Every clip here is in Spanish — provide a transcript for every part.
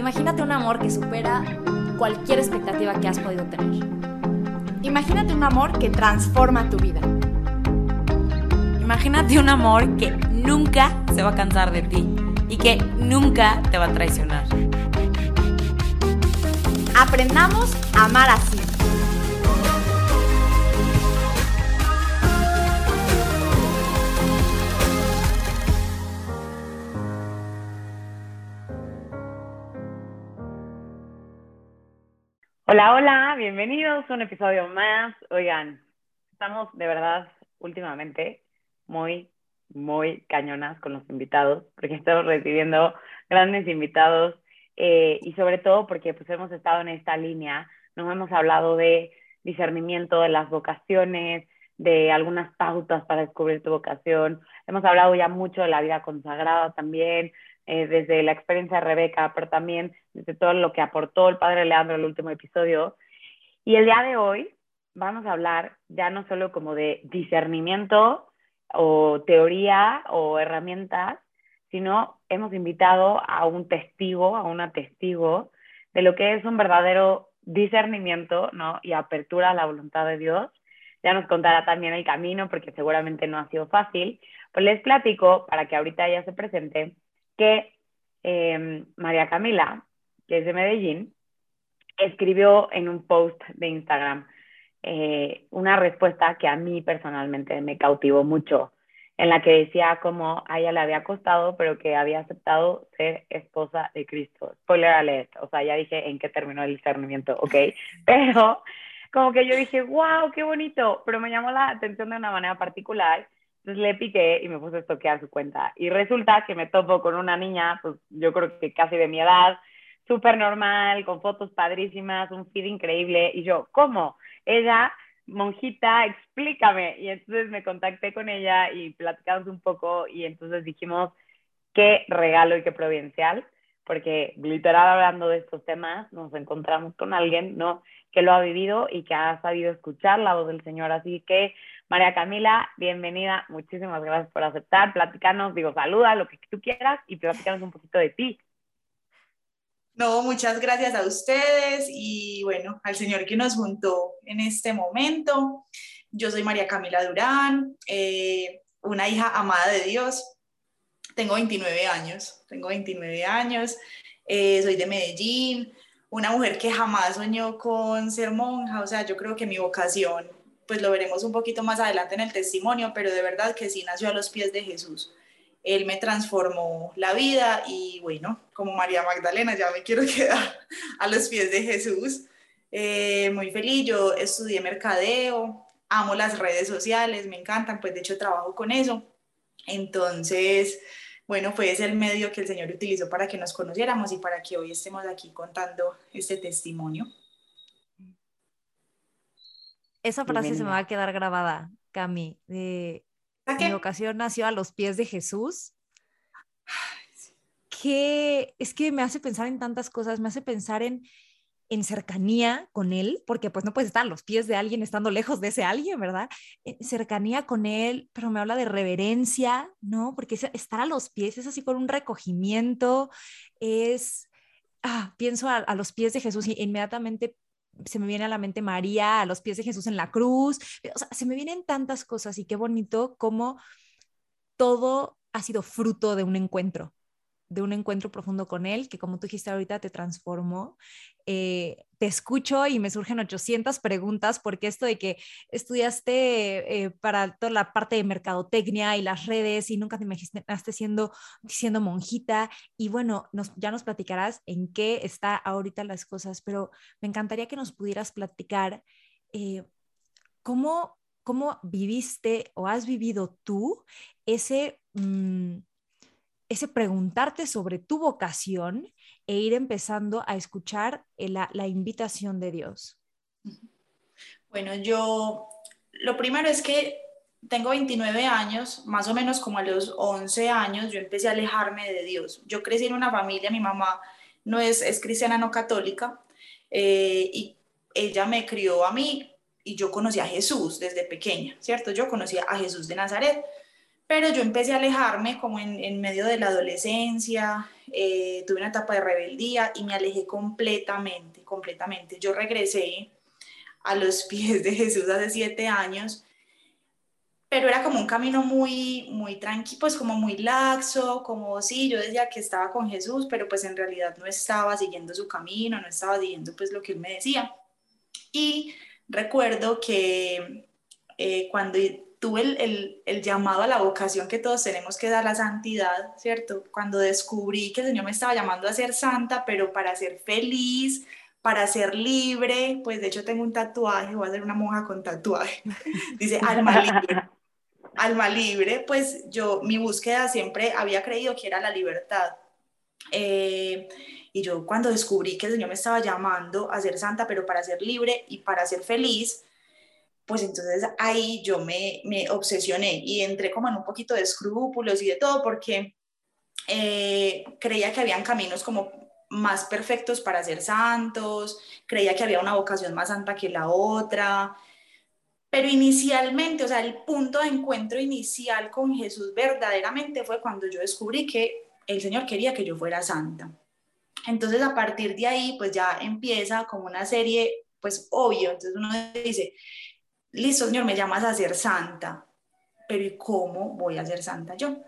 Imagínate un amor que supera cualquier expectativa que has podido tener. Imagínate un amor que transforma tu vida. Imagínate un amor que nunca se va a cansar de ti y que nunca te va a traicionar. Aprendamos a amar así. Hola, hola, bienvenidos a un episodio más. Oigan, estamos de verdad últimamente muy, muy cañonas con los invitados, porque estamos recibiendo grandes invitados eh, y sobre todo porque pues hemos estado en esta línea, nos hemos hablado de discernimiento de las vocaciones, de algunas pautas para descubrir tu vocación, hemos hablado ya mucho de la vida consagrada también, eh, desde la experiencia de Rebeca, pero también desde todo lo que aportó el padre Leandro en el último episodio. Y el día de hoy vamos a hablar ya no solo como de discernimiento o teoría o herramientas, sino hemos invitado a un testigo, a una testigo de lo que es un verdadero discernimiento ¿no? y apertura a la voluntad de Dios. Ya nos contará también el camino, porque seguramente no ha sido fácil. Pues les platico, para que ahorita ella se presente, que em, María Camila, que es de Medellín, escribió en un post de Instagram eh, una respuesta que a mí personalmente me cautivó mucho, en la que decía como a ella le había costado, pero que había aceptado ser esposa de Cristo. Spoiler alert, o sea, ya dije en qué terminó el discernimiento, ok, pero como que yo dije, wow, qué bonito, pero me llamó la atención de una manera particular entonces le piqué y me puse a estoquear su cuenta. Y resulta que me topo con una niña, pues yo creo que casi de mi edad, súper normal, con fotos padrísimas, un feed increíble. Y yo, ¿cómo? Ella, monjita, explícame. Y entonces me contacté con ella y platicamos un poco y entonces dijimos, qué regalo y qué providencial, porque literal hablando de estos temas nos encontramos con alguien, ¿no? Que lo ha vivido y que ha sabido escuchar la voz del Señor. Así que María Camila, bienvenida, muchísimas gracias por aceptar, platicarnos, digo, saluda, lo que tú quieras y platicarnos un poquito de ti. No, muchas gracias a ustedes y bueno, al Señor que nos juntó en este momento. Yo soy María Camila Durán, eh, una hija amada de Dios. Tengo 29 años, tengo 29 años, eh, soy de Medellín, una mujer que jamás soñó con ser monja, o sea, yo creo que mi vocación pues lo veremos un poquito más adelante en el testimonio, pero de verdad que sí nació a los pies de Jesús. Él me transformó la vida y bueno, como María Magdalena ya me quiero quedar a los pies de Jesús. Eh, muy feliz, yo estudié mercadeo, amo las redes sociales, me encantan, pues de hecho trabajo con eso. Entonces, bueno, fue ese el medio que el Señor utilizó para que nos conociéramos y para que hoy estemos aquí contando este testimonio. Esa frase se me va a quedar grabada, Cami. De, mi ocasión nació a los pies de Jesús. Que es que me hace pensar en tantas cosas, me hace pensar en, en cercanía con él, porque pues no puedes estar a los pies de alguien estando lejos de ese alguien, ¿verdad? cercanía con él, pero me habla de reverencia, ¿no? Porque estar a los pies es así con un recogimiento, es, ah, pienso a, a los pies de Jesús y inmediatamente se me viene a la mente María, a los pies de Jesús en la cruz, o sea, se me vienen tantas cosas y qué bonito como todo ha sido fruto de un encuentro, de un encuentro profundo con Él, que como tú dijiste ahorita, te transformó. Eh, te escucho y me surgen 800 preguntas, porque esto de que estudiaste eh, para toda la parte de mercadotecnia y las redes y nunca te imaginaste siendo, siendo monjita, y bueno, nos, ya nos platicarás en qué está ahorita las cosas, pero me encantaría que nos pudieras platicar eh, cómo, cómo viviste o has vivido tú ese... Mm, ese preguntarte sobre tu vocación e ir empezando a escuchar la, invitación de Dios? Bueno, yo lo primero es que tengo 29 años, más o menos como a los 11 años, yo empecé a alejarme de Dios. Yo crecí en una familia, mi mamá no es, es cristiana, no católica, eh, y ella me crió a mí y yo conocí a Jesús desde pequeña, ¿cierto? Yo conocía a Jesús de Nazaret, pero yo empecé a alejarme como en, en medio de la adolescencia, eh, tuve una etapa de rebeldía y me alejé completamente, completamente. Yo regresé a los pies de Jesús hace siete años, pero era como un camino muy, muy tranquilo, pues como muy laxo, como sí, yo decía que estaba con Jesús, pero pues en realidad no estaba siguiendo su camino, no estaba siguiendo pues lo que él me decía. Y recuerdo que eh, cuando tuve el, el, llamado a la vocación que todos tenemos que dar la santidad, ¿cierto? Cuando descubrí que el Señor me estaba llamando a ser santa, pero para ser feliz, para ser libre, pues de hecho tengo un tatuaje, voy a ser una monja con tatuaje, dice alma libre. Alma libre, pues yo, mi búsqueda siempre había creído que era la libertad. Eh, y yo cuando descubrí que el Señor me estaba llamando a ser santa, pero para ser libre y para ser feliz, pues entonces ahí yo me, me obsesioné y entré como en un poquito de escrúpulos y de todo porque eh, creía que habían caminos como más perfectos para ser santos, creía que había una vocación más santa que la otra, pero inicialmente, o sea, el punto de encuentro inicial con Jesús verdaderamente fue cuando yo descubrí que el Señor quería que yo fuera santa. Entonces, a partir de ahí, pues ya empieza como una serie, pues obvio, entonces uno dice, listo, Señor, me llamas a ser santa, pero ¿y cómo voy a ser santa yo?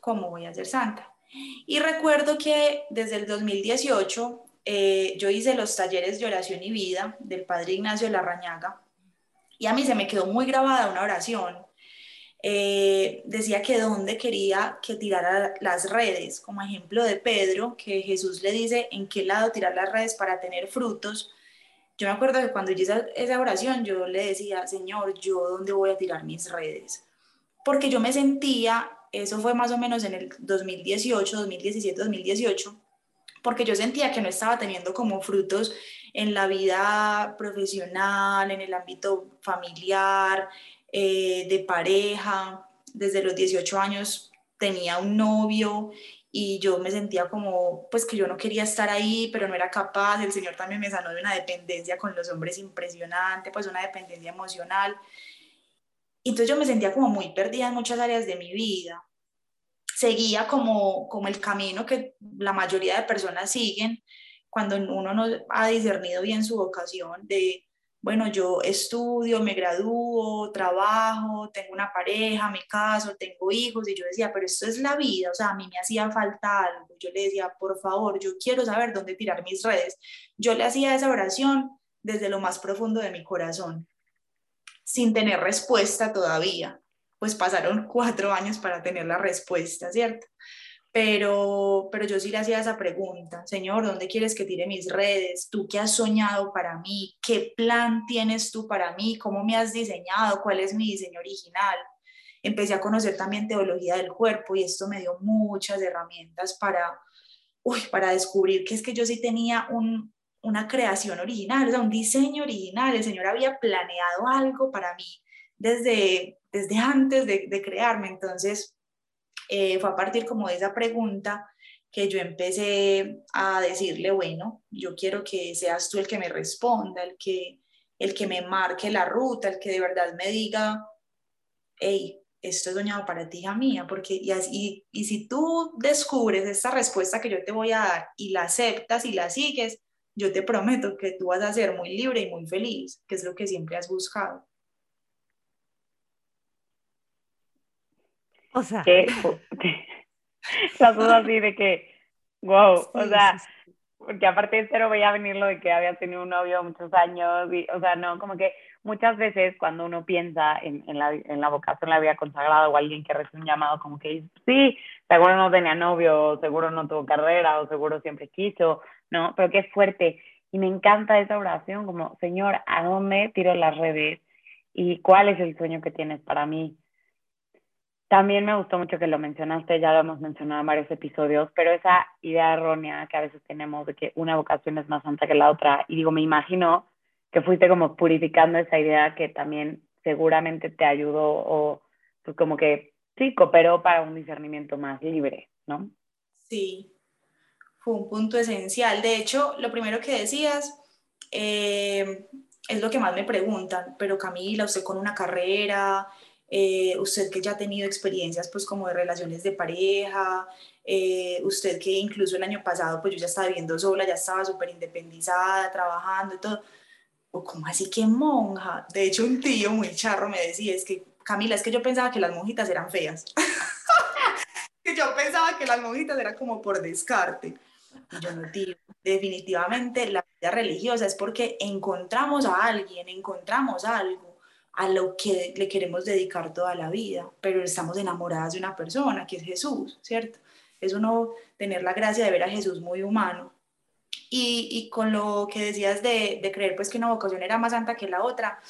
¿Cómo voy a ser santa? Y recuerdo que desde el 2018 eh, yo hice los talleres de oración y vida del Padre Ignacio Larrañaga y a mí se me quedó muy grabada una oración. Eh, decía que donde quería que tirara las redes, como ejemplo de Pedro, que Jesús le dice en qué lado tirar las redes para tener frutos yo me acuerdo que cuando hice esa oración, yo le decía, Señor, ¿yo dónde voy a tirar mis redes? Porque yo me sentía, eso fue más o menos en el 2018, 2017, 2018, porque yo sentía que no estaba teniendo como frutos en la vida profesional, en el ámbito familiar, eh, de pareja. Desde los 18 años tenía un novio y yo me sentía como, pues que yo no quería estar ahí, pero no era capaz. El Señor también me sanó de una dependencia con los hombres impresionante, pues una dependencia emocional. Entonces yo me sentía como muy perdida en muchas áreas de mi vida. Seguía como, como el camino que la mayoría de personas siguen cuando uno no ha discernido bien su vocación de bueno, yo estudio, me gradúo, trabajo, tengo una pareja, me caso, tengo hijos, y yo decía, pero esto es la vida, o sea, a mí me hacía falta algo. Yo le decía, por favor, yo quiero saber dónde tirar mis redes. Yo le hacía esa oración desde lo más profundo de mi corazón, sin tener respuesta todavía. Pues pasaron cuatro años para tener la respuesta, ¿cierto? Pero, pero yo sí le hacía esa pregunta, Señor, ¿dónde quieres que tire mis redes? ¿Tú qué has soñado para mí? ¿Qué plan tienes tú para mí? ¿Cómo me has diseñado? ¿Cuál es mi diseño original? Empecé a conocer también teología del cuerpo y esto me dio muchas herramientas para, uy, para descubrir que es que yo sí tenía un, una creación original, o sea, un diseño original. El Señor había planeado algo para mí desde, desde antes de, de crearme. Entonces, eh, fue a partir como de esa pregunta que yo empecé a decirle, bueno, yo quiero que seas tú el que me responda, el que, el que me marque la ruta, el que de verdad me diga, hey, esto es soñado para ti, hija mía, porque y, así, y si tú descubres esta respuesta que yo te voy a dar y la aceptas y la sigues, yo te prometo que tú vas a ser muy libre y muy feliz, que es lo que siempre has buscado. O sea. Que, las dudas así de que, wow, o sea, porque aparte de cero veía venir lo de que había tenido un novio muchos años, y, o sea, no, como que muchas veces cuando uno piensa en, en, la, en la vocación, la vida consagrada o alguien que recibe un llamado, como que sí, seguro no tenía novio, seguro no tuvo carrera, o seguro siempre quiso, ¿no? Pero qué fuerte. Y me encanta esa oración, como, Señor, ¿a dónde tiro las redes? ¿Y cuál es el sueño que tienes para mí? También me gustó mucho que lo mencionaste, ya lo hemos mencionado en varios episodios, pero esa idea errónea que a veces tenemos de que una vocación es más santa que la otra, y digo, me imagino que fuiste como purificando esa idea que también seguramente te ayudó o pues como que sí, cooperó para un discernimiento más libre, ¿no? Sí, fue un punto esencial. De hecho, lo primero que decías eh, es lo que más me preguntan, pero Camila, usted con una carrera, eh, usted que ya ha tenido experiencias pues como de relaciones de pareja, eh, usted que incluso el año pasado pues yo ya estaba viviendo sola, ya estaba súper independizada, trabajando y todo, o como así que monja. De hecho un tío muy charro me decía, es que Camila, es que yo pensaba que las monjitas eran feas. que yo pensaba que las monjitas eran como por descarte. Y yo no, tío, definitivamente la vida religiosa es porque encontramos a alguien, encontramos algo a lo que le queremos dedicar toda la vida, pero estamos enamoradas de una persona que es Jesús, ¿cierto? Es uno tener la gracia de ver a Jesús muy humano. Y, y con lo que decías de, de creer pues que una vocación era más santa que la otra,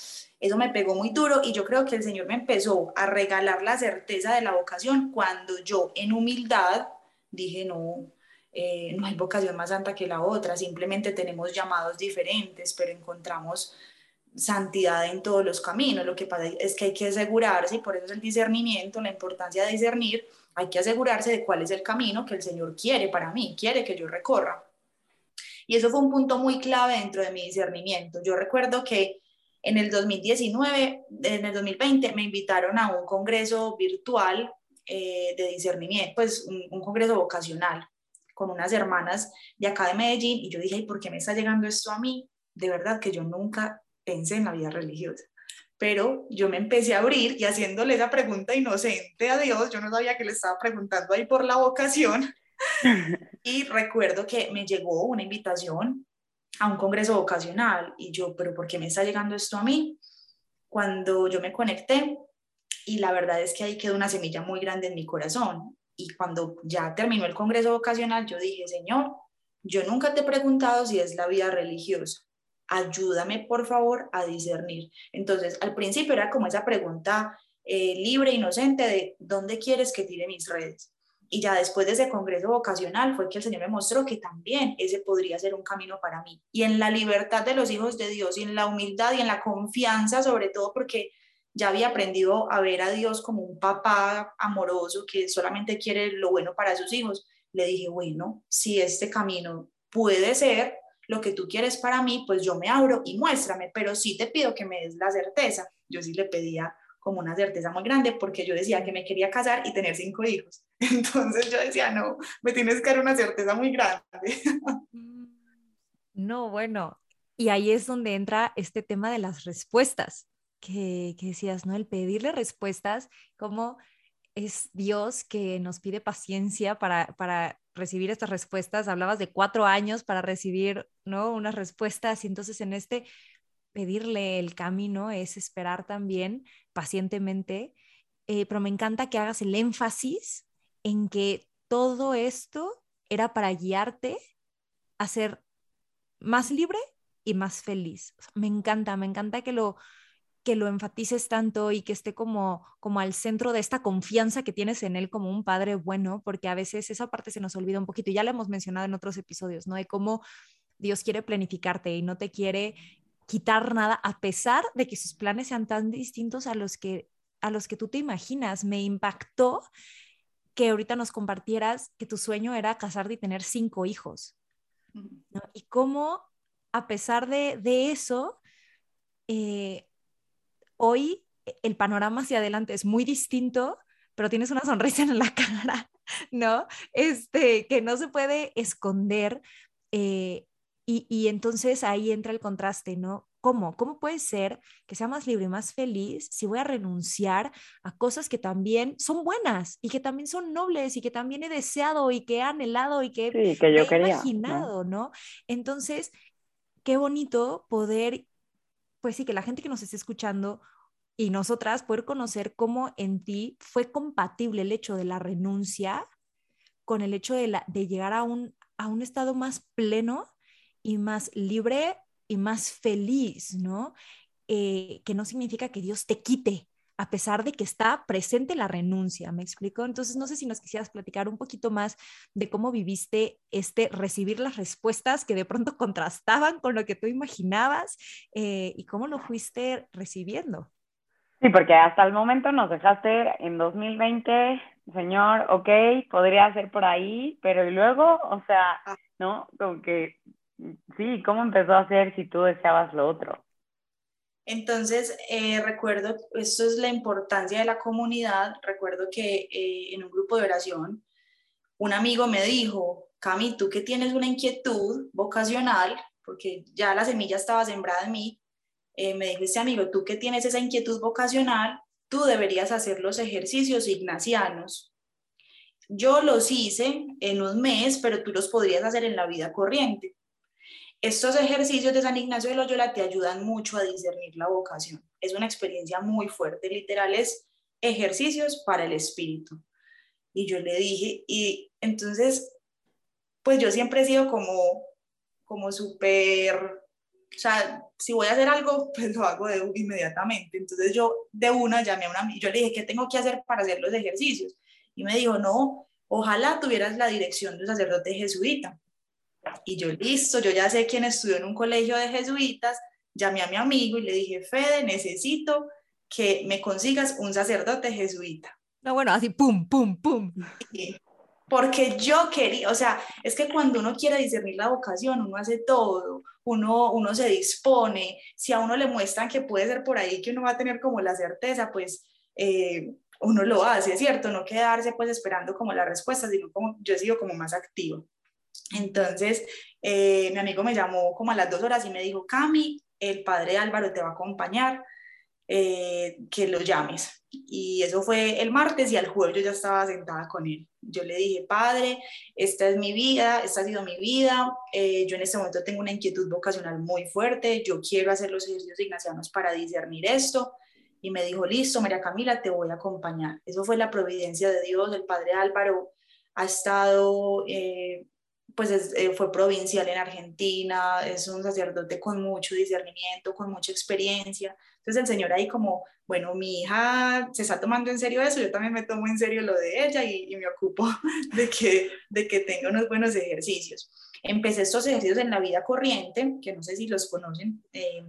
eso me pegó muy duro y yo creo que el Señor me empezó a regalar la certeza de la vocación cuando yo en humildad dije, no, eh, no hay vocación más santa que la otra, simplemente tenemos llamados diferentes, pero encontramos santidad en todos los caminos. Lo que pasa es que hay que asegurarse, y por eso es el discernimiento, la importancia de discernir, hay que asegurarse de cuál es el camino que el Señor quiere para mí, quiere que yo recorra. Y eso fue un punto muy clave dentro de mi discernimiento. Yo recuerdo que en el 2019, en el 2020, me invitaron a un congreso virtual eh, de discernimiento, pues un, congreso vocacional con unas hermanas de acá de Medellín y yo dije, ¿y por qué me está llegando esto a mí? De verdad que yo nunca pensé en la vida religiosa. Pero yo me empecé a abrir y haciéndole esa pregunta inocente a Dios, yo no sabía que le estaba preguntando ahí por la vocación. y recuerdo que me llegó una invitación a un congreso vocacional y yo, pero ¿por qué me está llegando esto a mí? Cuando yo me conecté y la verdad es que ahí quedó una semilla muy grande en mi corazón y cuando ya terminó el congreso vocacional yo dije, Señor, yo nunca te he preguntado si es la vida religiosa, ayúdame por favor a discernir. Entonces, al principio era como esa pregunta eh, libre, inocente de ¿dónde quieres que tire mis redes? Y ya después de ese congreso vocacional fue que el Señor me mostró que también ese podría ser un camino para mí. Y en la libertad de los hijos de Dios y en la humildad y en la confianza sobre todo porque ya había aprendido a ver a Dios como un papá amoroso que solamente quiere lo bueno para sus hijos. Le dije, bueno, si este camino puede ser, lo que tú quieres para mí, pues yo me abro y muéstrame, pero sí te pido que me des la certeza. Yo sí le pedía como una certeza muy grande porque yo decía que me quería casar y tener cinco hijos. Entonces yo decía, no, me tienes que dar una certeza muy grande. No, bueno, y ahí es donde entra este tema de las respuestas, que, que decías, ¿no? El pedirle respuestas, como es Dios que nos pide paciencia para, para recibir estas respuestas. Hablabas de cuatro años para recibir, ¿no? Unas respuestas y entonces en este pedirle el camino es esperar también pacientemente, eh, pero me encanta que hagas el énfasis en que todo esto era para guiarte a ser más libre y más feliz. me encanta, me encanta que lo, que lo enfatices tanto y que esté como, como al centro de esta confianza que tienes en él como un padre bueno, porque a veces esa parte se nos olvida un poquito, ya lo hemos mencionado en otros episodios, ¿no? De cómo Dios quiere planificarte y no te quiere quitar nada a pesar de que sus planes sean tan distintos a los que a los que tú te imaginas. Me impactó que ahorita nos compartieras que tu sueño era casarte y tener cinco hijos. Y cómo, a pesar de, de eso, eh, hoy el panorama hacia adelante es muy distinto, pero tienes una sonrisa en la cara, ¿no? Este, que no se puede esconder. Eh, y, y, entonces ahí entra el contraste, ¿no? ¿Cómo? ¿Cómo puede ser que sea más libre y más feliz si voy a renunciar a cosas que también son buenas y que también son nobles y que también he deseado y que he anhelado y que, sí, que yo he quería, imaginado, ¿no? ¿no? Entonces, qué bonito poder pues sí, que la gente que nos esté escuchando y nosotras poder conocer cómo en ti fue compatible el hecho de la renuncia con el hecho de, la, de llegar a un, a un estado más pleno y más libre y más feliz, ¿no? Eh, que no significa que Dios te quite a pesar de que está presente la renuncia, ¿me explico? Entonces, no sé si nos quisieras platicar un poquito más de cómo viviste este recibir las respuestas que de pronto contrastaban con lo que tú imaginabas eh, y cómo lo fuiste recibiendo. Sí, porque hasta el momento nos dejaste en 2020, señor, ok, podría ser por ahí, pero y luego, o sea, ¿no? Como que, sí, ¿cómo empezó a ser si tú deseabas lo otro? Entonces, eh, recuerdo, esto es la importancia de la comunidad, recuerdo que eh, en un grupo de oración, un amigo me dijo, Cami, tú que tienes una inquietud vocacional, porque ya la semilla estaba sembrada en mí, eh, me dijo este amigo, tú que tienes esa inquietud vocacional, tú deberías hacer los ejercicios ignacianos. Yo los hice en un mes, pero tú los podrías hacer en la vida corriente. Estos ejercicios de San Ignacio de Loyola te ayudan mucho a discernir la vocación. Es una experiencia muy fuerte, literal, es ejercicios para el espíritu. Y yo le dije, y entonces, pues yo siempre he sido como, como súper, o sea, si voy a hacer algo, pues lo hago de, inmediatamente. Entonces yo de una llamé a una, yo le dije, ¿qué tengo que hacer para hacer los ejercicios? Y me dijo, no, ojalá tuvieras la dirección de un sacerdote jesuita. Y yo, listo, yo ya sé quién estudió en un colegio de jesuitas, llamé a mi amigo y le dije, Fede, necesito que me consigas un sacerdote jesuita. No, bueno, así, pum, pum, pum. porque yo quería, o sea, es que cuando uno quiere discernir la vocación, uno hace todo, uno, uno se dispone, si a uno le muestran que puede ser por ahí, que uno va a tener como la certeza, pues eh, uno lo hace, ¿cierto? No quedarse pues esperando como la respuesta, sino como yo he sido como más activo. Entonces, eh, mi amigo me llamó como a las dos horas y me dijo, Cami, el padre Álvaro te va a acompañar, eh, que lo llames. Y eso fue el martes y al jueves yo ya estaba sentada con él. Yo le dije, padre, esta es mi vida, esta ha sido mi vida, eh, yo en este momento tengo una inquietud vocacional muy fuerte, yo quiero hacer los ejercicios ignacianos para discernir esto. Y me dijo, listo, María Camila, te voy a acompañar. Eso fue la providencia de Dios. El padre Álvaro ha estado pues eh, fue provincial en Argentina, es un sacerdote con mucho discernimiento, con mucha experiencia. Entonces el Señor ahí como, bueno, mi hija se está tomando en serio eso, yo también me tomo en serio lo de ella y, me ocupo de que, de que tenga unos buenos ejercicios. Empecé estos ejercicios en la vida corriente, que no sé si los conocen. Eh,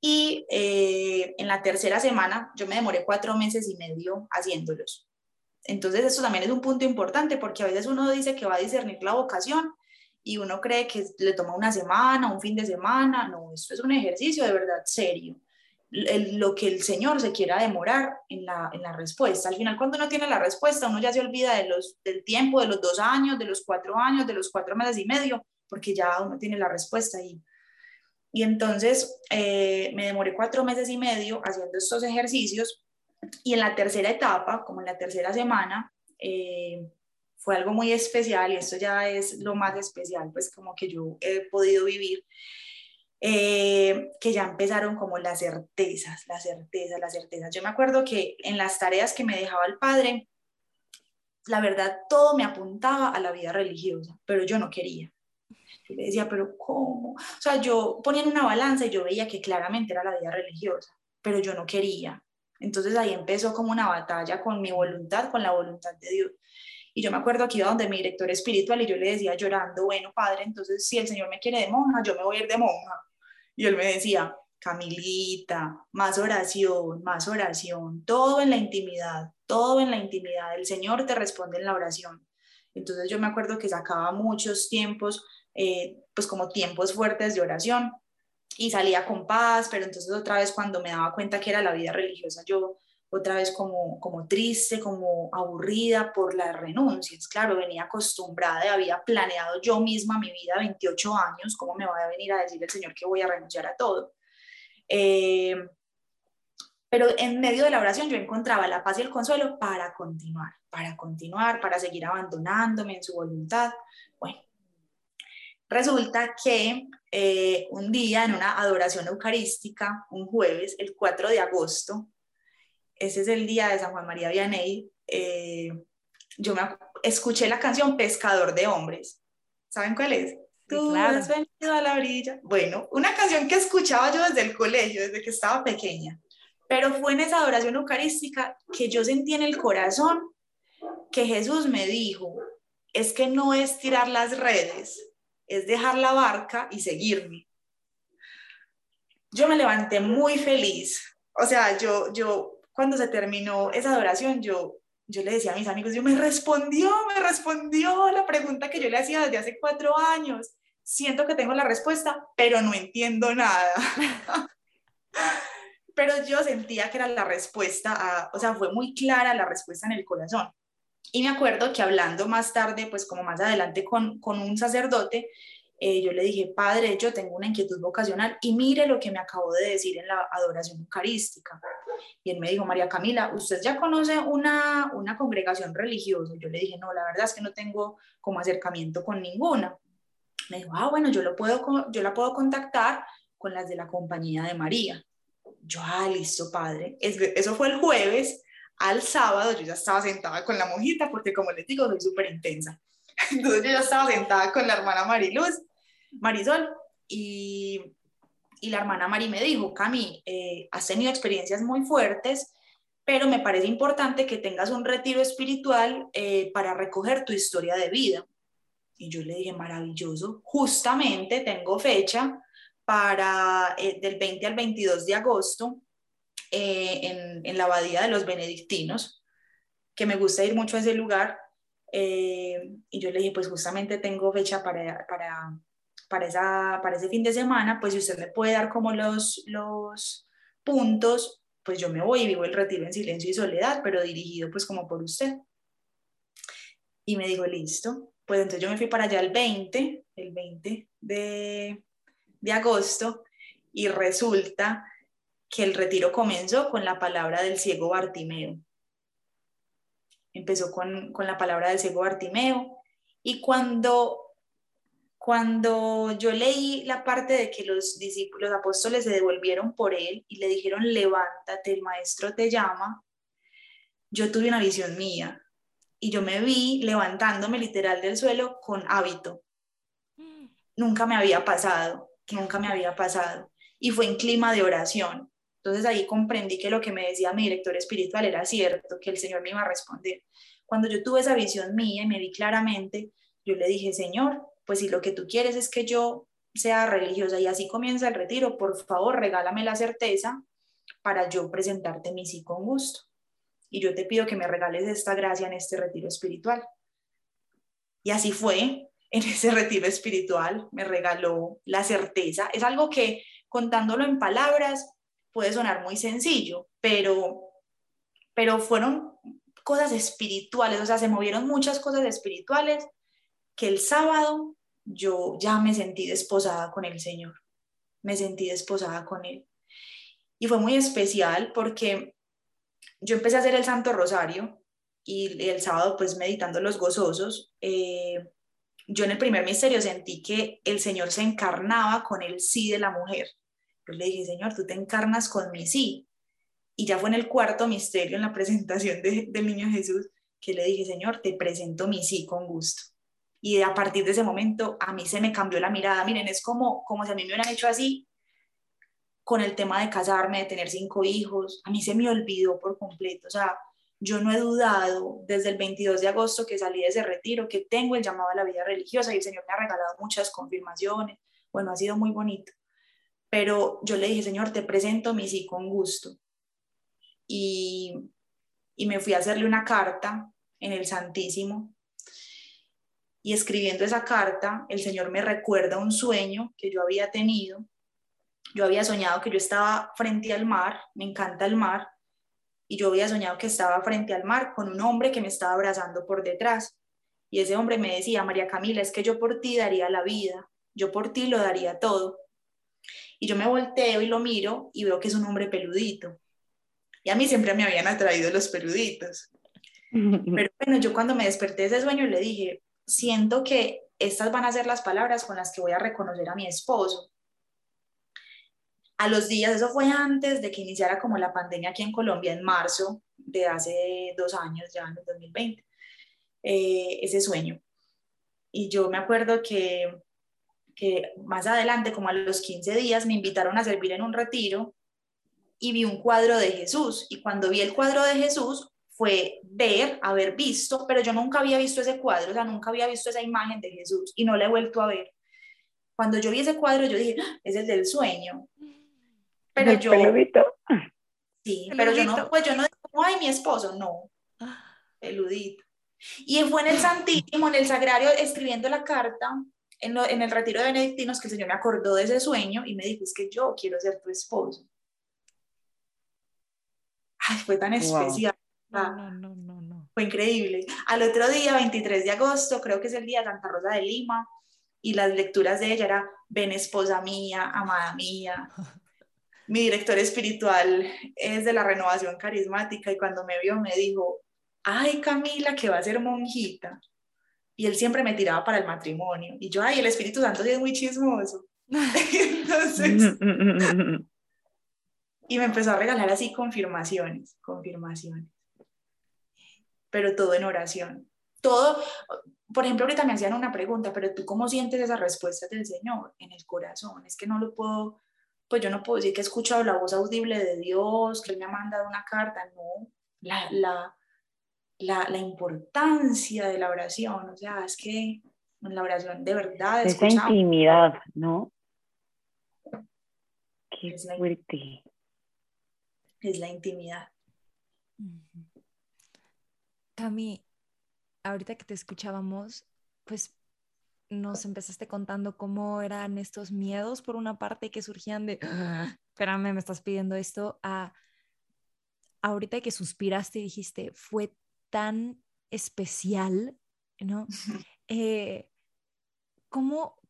y eh, en la tercera semana, yo me demoré cuatro meses y medio haciéndolos. Entonces, eso también es un punto importante porque a veces uno dice que va a discernir la vocación y uno cree que le toma una semana, un fin de semana. No, esto es un ejercicio de verdad serio. lo que el Señor se quiera demorar en la, en la, respuesta. Al final, cuando uno tiene la respuesta, uno ya se olvida de los, del tiempo, de los dos años, de los cuatro años, de los cuatro meses y medio, porque ya uno tiene la respuesta ahí. Y entonces eh, me demoré cuatro meses y medio haciendo estos ejercicios y en la tercera etapa, como en la tercera semana, eh, fue algo muy especial y esto ya es lo más especial, pues como que yo he podido vivir, eh, que ya empezaron como las certezas, las certezas, las certezas. Yo me acuerdo que en las tareas que me dejaba el padre, la verdad, todo me apuntaba a la vida religiosa, pero yo no quería. Yo le decía, pero ¿cómo? O sea, yo ponía en una balanza y yo veía que claramente era la vida religiosa, pero yo no quería. Entonces ahí empezó como una batalla con mi voluntad, con la voluntad de Dios. Y yo me acuerdo que iba donde mi director espiritual y yo le decía llorando, bueno, padre, entonces si el Señor me quiere de monja, yo me voy a ir de monja. Y él me decía, Camilita, más oración, más oración, todo en la intimidad, todo en la intimidad. El Señor te responde en la oración. Entonces yo me acuerdo que sacaba muchos tiempos, eh, pues como tiempos fuertes de oración y salía con paz, pero entonces otra vez cuando me daba cuenta que era la vida religiosa, yo otra vez como, como triste, como aburrida por las renuncias. Claro, venía acostumbrada y había planeado yo misma mi vida 28 años, ¿cómo me va a venir a decir el Señor que voy a renunciar a todo? Eh, pero en medio de la oración yo encontraba la paz y el consuelo para continuar, para continuar, para seguir abandonándome en su voluntad. Bueno, resulta que eh, un día en una adoración eucarística, un jueves, el 4 de agosto, ese es el día de San Juan María Vianney, eh, yo me escuché la canción Pescador de Hombres. ¿Saben cuál es? Tú has venido a la orilla. Bueno, una canción que escuchaba yo desde el colegio, desde que estaba pequeña. Pero fue en esa adoración eucarística que yo sentí en el corazón que Jesús me dijo, es que no es tirar las redes, es dejar la barca y seguirme. Yo me levanté muy feliz. O sea, yo, yo, cuando se terminó esa adoración, yo, yo le decía a mis amigos, yo me respondió, me respondió la pregunta que yo le hacía desde hace cuatro años. Siento que tengo la respuesta, pero no entiendo nada. pero yo sentía que era la respuesta, a, o sea, fue muy clara la respuesta en el corazón. Y me acuerdo que hablando más tarde, pues como más adelante con, con un sacerdote, eh, yo le dije, padre, yo tengo una inquietud vocacional y mire lo que me acabo de decir en la adoración eucarística. Y él me dijo, María Camila, ¿usted ya conoce una, una congregación religiosa? Yo le dije, no, la verdad es que no tengo como acercamiento con ninguna. Me dijo, ah, bueno, yo, lo puedo, yo la puedo contactar con las de la Compañía de María. Yo, ah, listo, padre. Eso fue el jueves. Al sábado yo ya estaba sentada con la monjita porque como les digo, soy súper intensa. Entonces yo ya estaba sentada con la hermana Mariluz, Marisol, y, y la hermana Mari me dijo, Cami, eh, has tenido experiencias muy fuertes, pero me parece importante que tengas un retiro espiritual eh, para recoger tu historia de vida. Y yo le dije, maravilloso, justamente tengo fecha para eh, del 20 al 22 de agosto en, en, la abadía de los benedictinos, que me gusta ir mucho a ese lugar eh, y yo le dije, pues justamente tengo fecha para, para, para, esa, para ese fin de semana, pues si usted me puede dar como los, los puntos, pues yo me voy y vivo el retiro en silencio y soledad, pero dirigido pues como por usted. Y me dijo, listo. Pues entonces yo me fui para allá el 20, el 20 de, de agosto, y resulta que el retiro comenzó con la palabra del ciego Bartimeo empezó con, con la palabra del ciego Bartimeo. Y cuando, cuando yo leí la parte de que los discípulos, los apóstoles se devolvieron por él y le dijeron, levántate, el maestro te llama, yo tuve una visión mía y yo me vi levantándome literal del suelo con hábito. Nunca me había pasado, nunca me había pasado. Y fue en clima de oración. Entonces ahí comprendí que lo que me decía mi director espiritual era cierto, que el Señor me iba a responder. Cuando yo tuve esa visión mía y me vi claramente, yo le dije, Señor, pues si lo que tú quieres es que yo sea religiosa y así comienza el retiro, por favor, regálame la certeza para yo presentarte mi sí con gusto. Y yo te pido que me regales esta gracia en este retiro espiritual. Y así fue, en ese retiro espiritual me regaló la certeza. Es algo que contándolo en palabras puede sonar muy sencillo, pero, pero fueron cosas espirituales, o sea, se movieron muchas cosas espirituales que el sábado yo ya me sentí desposada con el Señor, me sentí desposada con Él. Y fue muy especial porque yo empecé a hacer el Santo Rosario y el sábado pues meditando los gozosos, eh, yo en el primer misterio sentí que el Señor se encarnaba con el sí de la mujer. Yo le dije, Señor, tú te encarnas con mi sí. Y ya fue en el cuarto misterio, en la presentación de, del niño Jesús, que le dije, Señor, te presento mi sí con gusto. Y a partir de ese momento a mí se me cambió la mirada. Miren, es como, como si a mí me hubieran hecho así con el tema de casarme, de tener cinco hijos. A mí se me olvidó por completo. O sea, yo no he dudado desde el 22 de agosto que salí de ese retiro, que tengo el llamado a la vida religiosa y el Señor me ha regalado muchas confirmaciones. Bueno, ha sido muy bonito pero yo le dije, Señor, te presento mi sí con gusto. Y, y me fui a hacerle una carta en el Santísimo. Y escribiendo esa carta, el Señor me recuerda un sueño que yo había tenido. Yo había soñado que yo estaba frente al mar, me encanta el mar, y yo había soñado que estaba frente al mar con un hombre que me estaba abrazando por detrás. Y ese hombre me decía, María Camila, es que yo por ti daría la vida, yo por ti lo daría todo. Y yo me volteo y lo miro y veo que es un hombre peludito. Y a mí siempre me habían atraído los peluditos. Pero bueno, yo cuando me desperté de ese sueño le dije, siento que estas van a ser las palabras con las que voy a reconocer a mi esposo. A los días, eso fue antes de que iniciara como la pandemia aquí en Colombia, en marzo de hace dos años, ya en el 2020, eh, ese sueño. Y yo me acuerdo que que más adelante, como a los 15 días, me invitaron a servir en un retiro y vi un cuadro de Jesús. Y cuando vi el cuadro de Jesús, fue ver, haber visto, pero yo nunca había visto ese cuadro, o sea, nunca había visto esa imagen de Jesús y no la he vuelto a ver. Cuando yo vi ese cuadro, yo dije, ah, es el del sueño. Pero yo... Sí, pero yo no, pues yo no digo, ay, mi esposo, no. Peludito. Y fue en el Santísimo, en el Sagrario, escribiendo la carta, en, el retiro de benedictinos que el Señor me acordó de ese sueño y me dijo, es que yo quiero ser tu esposo. ay, fue tan especial. No, no, no, no, Fue increíble. Al otro día, 23 de agosto, creo que es el día de Santa Rosa de Lima, y las lecturas de ella era, ven esposa mía, amada mía. Mi director espiritual es de la renovación carismática y cuando me vio me dijo, ay Camila, que va a ser monjita. Y él siempre me tiraba para el matrimonio. Y yo, ay, el Espíritu Santo sí es muy chismoso. Entonces, y me empezó a regalar así confirmaciones, confirmaciones. Pero todo en oración. Todo, por ejemplo, ahorita me hacían una pregunta, pero tú cómo sientes esa respuesta del Señor en el corazón? Es que no lo puedo, pues yo no puedo decir que he escuchado la voz audible de Dios, que Él me ha mandado una carta, no. La, la, la, la importancia de la oración, o sea, es que en la oración de verdad Esa intimidad, ¿no? Qué Es la- fuerte. es la intimidad. Cami, ahorita que te escuchábamos, pues nos empezaste contando cómo eran estos miedos por una parte que surgían de, "Ah, espérame, me estás pidiendo esto, a ahorita que suspiraste y dijiste, fue tan especial, ¿no? Eh, ¿Cómo,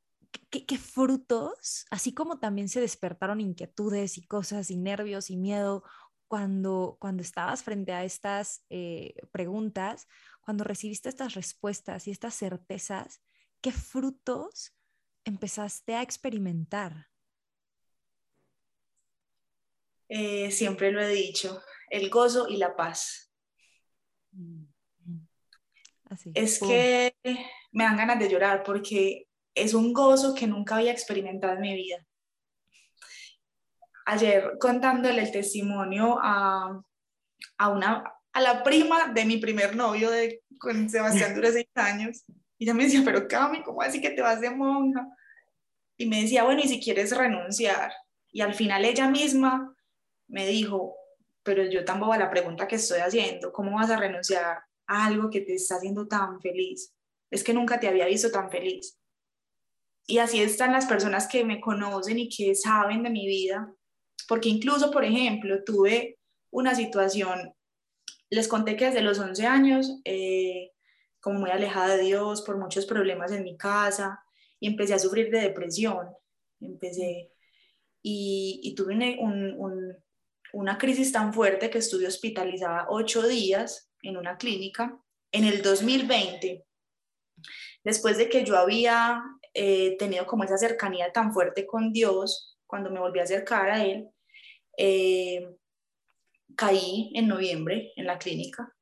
qué, qué frutos, así como también se despertaron inquietudes y cosas y nervios y miedo cuando, cuando estabas frente a estas eh, preguntas, cuando recibiste estas respuestas y estas certezas, ¿qué frutos empezaste a experimentar? Eh, siempre lo he dicho, el gozo y la paz. Así. Es que me dan ganas de llorar porque es un gozo que nunca había experimentado en mi vida. Ayer contándole el testimonio a, a, una, a la prima de mi primer novio, de, con Sebastián dura seis años, y ella me decía, pero Cami, ¿cómo así que te vas de monja? Y me decía, bueno, ¿y si quieres renunciar? Y al final ella misma me dijo, pero yo tan boba la pregunta que estoy haciendo, ¿cómo vas a renunciar a algo que te está haciendo tan feliz? Es que nunca te había visto tan feliz. Y así están las personas que me conocen y que saben de mi vida, porque incluso, por ejemplo, tuve una situación, les conté que desde los 11 años, eh, como muy alejada de Dios, por muchos problemas en mi casa, y empecé a sufrir de depresión, empecé, y, y tuve un, un, una crisis tan fuerte que estuve hospitalizada ocho días en una clínica en el 2020, después de que yo había eh, tenido como esa cercanía tan fuerte con Dios, cuando me volví a acercar a Él, eh, caí en noviembre en la clínica.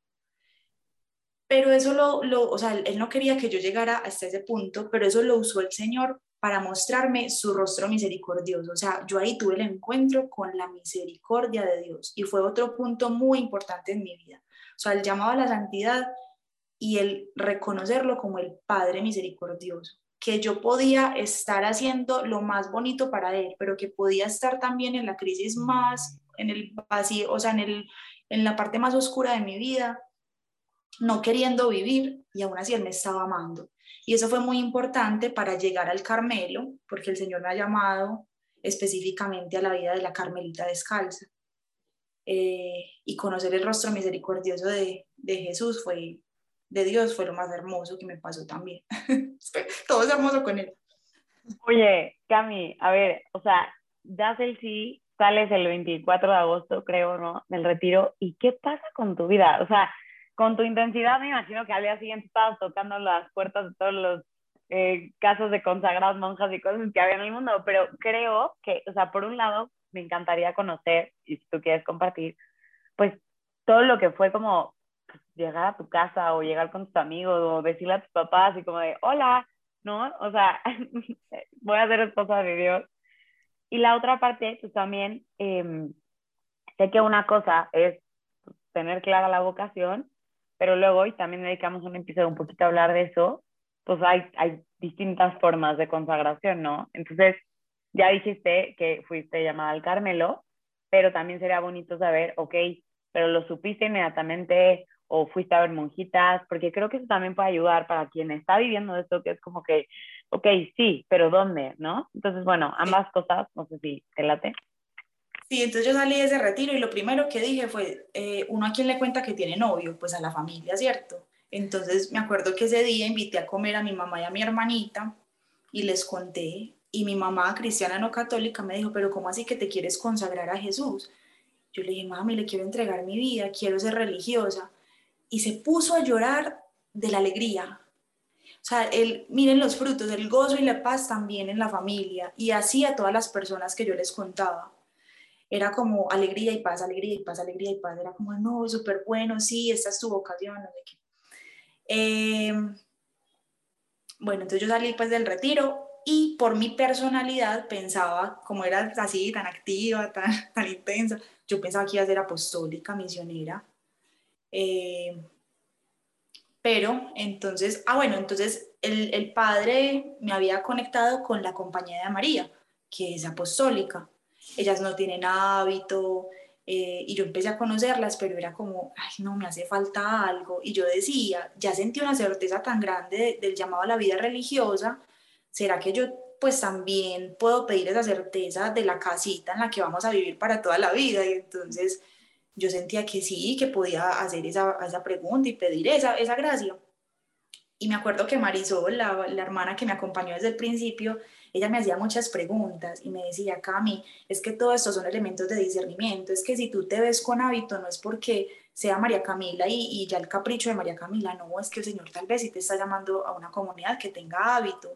Pero eso lo, lo, o sea, Él no quería que yo llegara hasta ese punto, pero eso lo usó el Señor para mostrarme su rostro misericordioso. O sea, yo ahí tuve el encuentro con la misericordia de Dios y fue otro punto muy importante en mi vida. O sea, el llamado a la santidad y el reconocerlo como el Padre misericordioso, que yo podía estar haciendo lo más bonito para Él, pero que podía estar también en la crisis más, en el vacío, o sea, en, el, en la parte más oscura de mi vida, no queriendo vivir y aún así Él me estaba amando. Y eso fue muy importante para llegar al Carmelo, porque el Señor me ha llamado específicamente a la vida de la Carmelita descalza. Eh, y conocer el rostro misericordioso de, de, Jesús fue, de Dios, fue lo más hermoso que me pasó también. Todo es hermoso con Él. Oye, Cami, a ver, o sea, das el sí, sales el 24 de agosto, creo, ¿no? Del retiro. ¿Y qué pasa con tu vida? O sea, con tu intensidad me imagino que al día siguiente estabas tocando las puertas de todos los eh, casos de consagradas monjas y cosas que había en el mundo, pero creo que, o sea, por un lado, me encantaría conocer, y si tú quieres compartir, pues todo lo que fue como pues, llegar a tu casa o llegar con tus amigos o decirle a tus papás y como de, hola, ¿no? O sea, voy a ser esposa de Dios. Y la otra parte, pues también, eh, sé que una cosa es tener clara la vocación, pero luego, y también dedicamos un episodio un poquito a hablar de eso, pues hay, hay distintas formas de consagración, ¿no? Entonces, ya dijiste que fuiste llamada al Carmelo, pero también sería bonito saber, ok, pero lo supiste inmediatamente o fuiste a ver monjitas, porque creo que eso también puede ayudar para quien está viviendo esto, que es como que, ok, sí, pero ¿dónde? ¿No? Entonces, bueno, ambas cosas, no sé si te late. Sí, entonces yo salí de ese retiro y lo primero que dije fue, eh, uno a quién le cuenta que tiene novio, pues a la familia, ¿cierto? Entonces me acuerdo que ese día invité a comer a mi mamá y a mi hermanita y les conté y mi mamá, cristiana no católica, me dijo, pero ¿cómo así que te quieres consagrar a Jesús? Yo le dije, mami, le quiero entregar mi vida, quiero ser religiosa. Y se puso a llorar de la alegría. O sea, él, miren los frutos, el gozo y la paz también en la familia. Y así a todas las personas que yo les contaba. Era como alegría y paz, alegría y paz, alegría y paz. Era como, no, súper bueno, sí, esta es tu vocación, no sé qué. Em, bueno, entonces yo salí pues del retiro y por mi personalidad pensaba, como era así, tan activa, tan, tan intensa, yo pensaba que iba a ser apostólica, misionera. Eh, pero entonces, ah, bueno, entonces el, el, padre me había conectado con la compañía de María, que es apostólica. Ellas no tienen hábito, eh, y yo empecé a conocerlas, pero era como, ay, no, me hace falta algo. Y yo decía, ya sentí una certeza tan grande del llamado a la vida religiosa, ¿será que yo pues también puedo pedir esa certeza de la casita en la que vamos a vivir para toda la vida? Y entonces yo sentía que sí, que podía hacer esa, esa pregunta y pedir esa, esa gracia. Y me acuerdo que Marisol, la, la hermana que me acompañó desde el principio, ella me hacía muchas preguntas y me decía, Cami, es que todo esto son elementos de discernimiento, es que si tú te ves con hábito no es porque sea María Camila y, y, ya el capricho de María Camila, no, es que el Señor tal vez sí te está llamando a una comunidad que tenga hábito.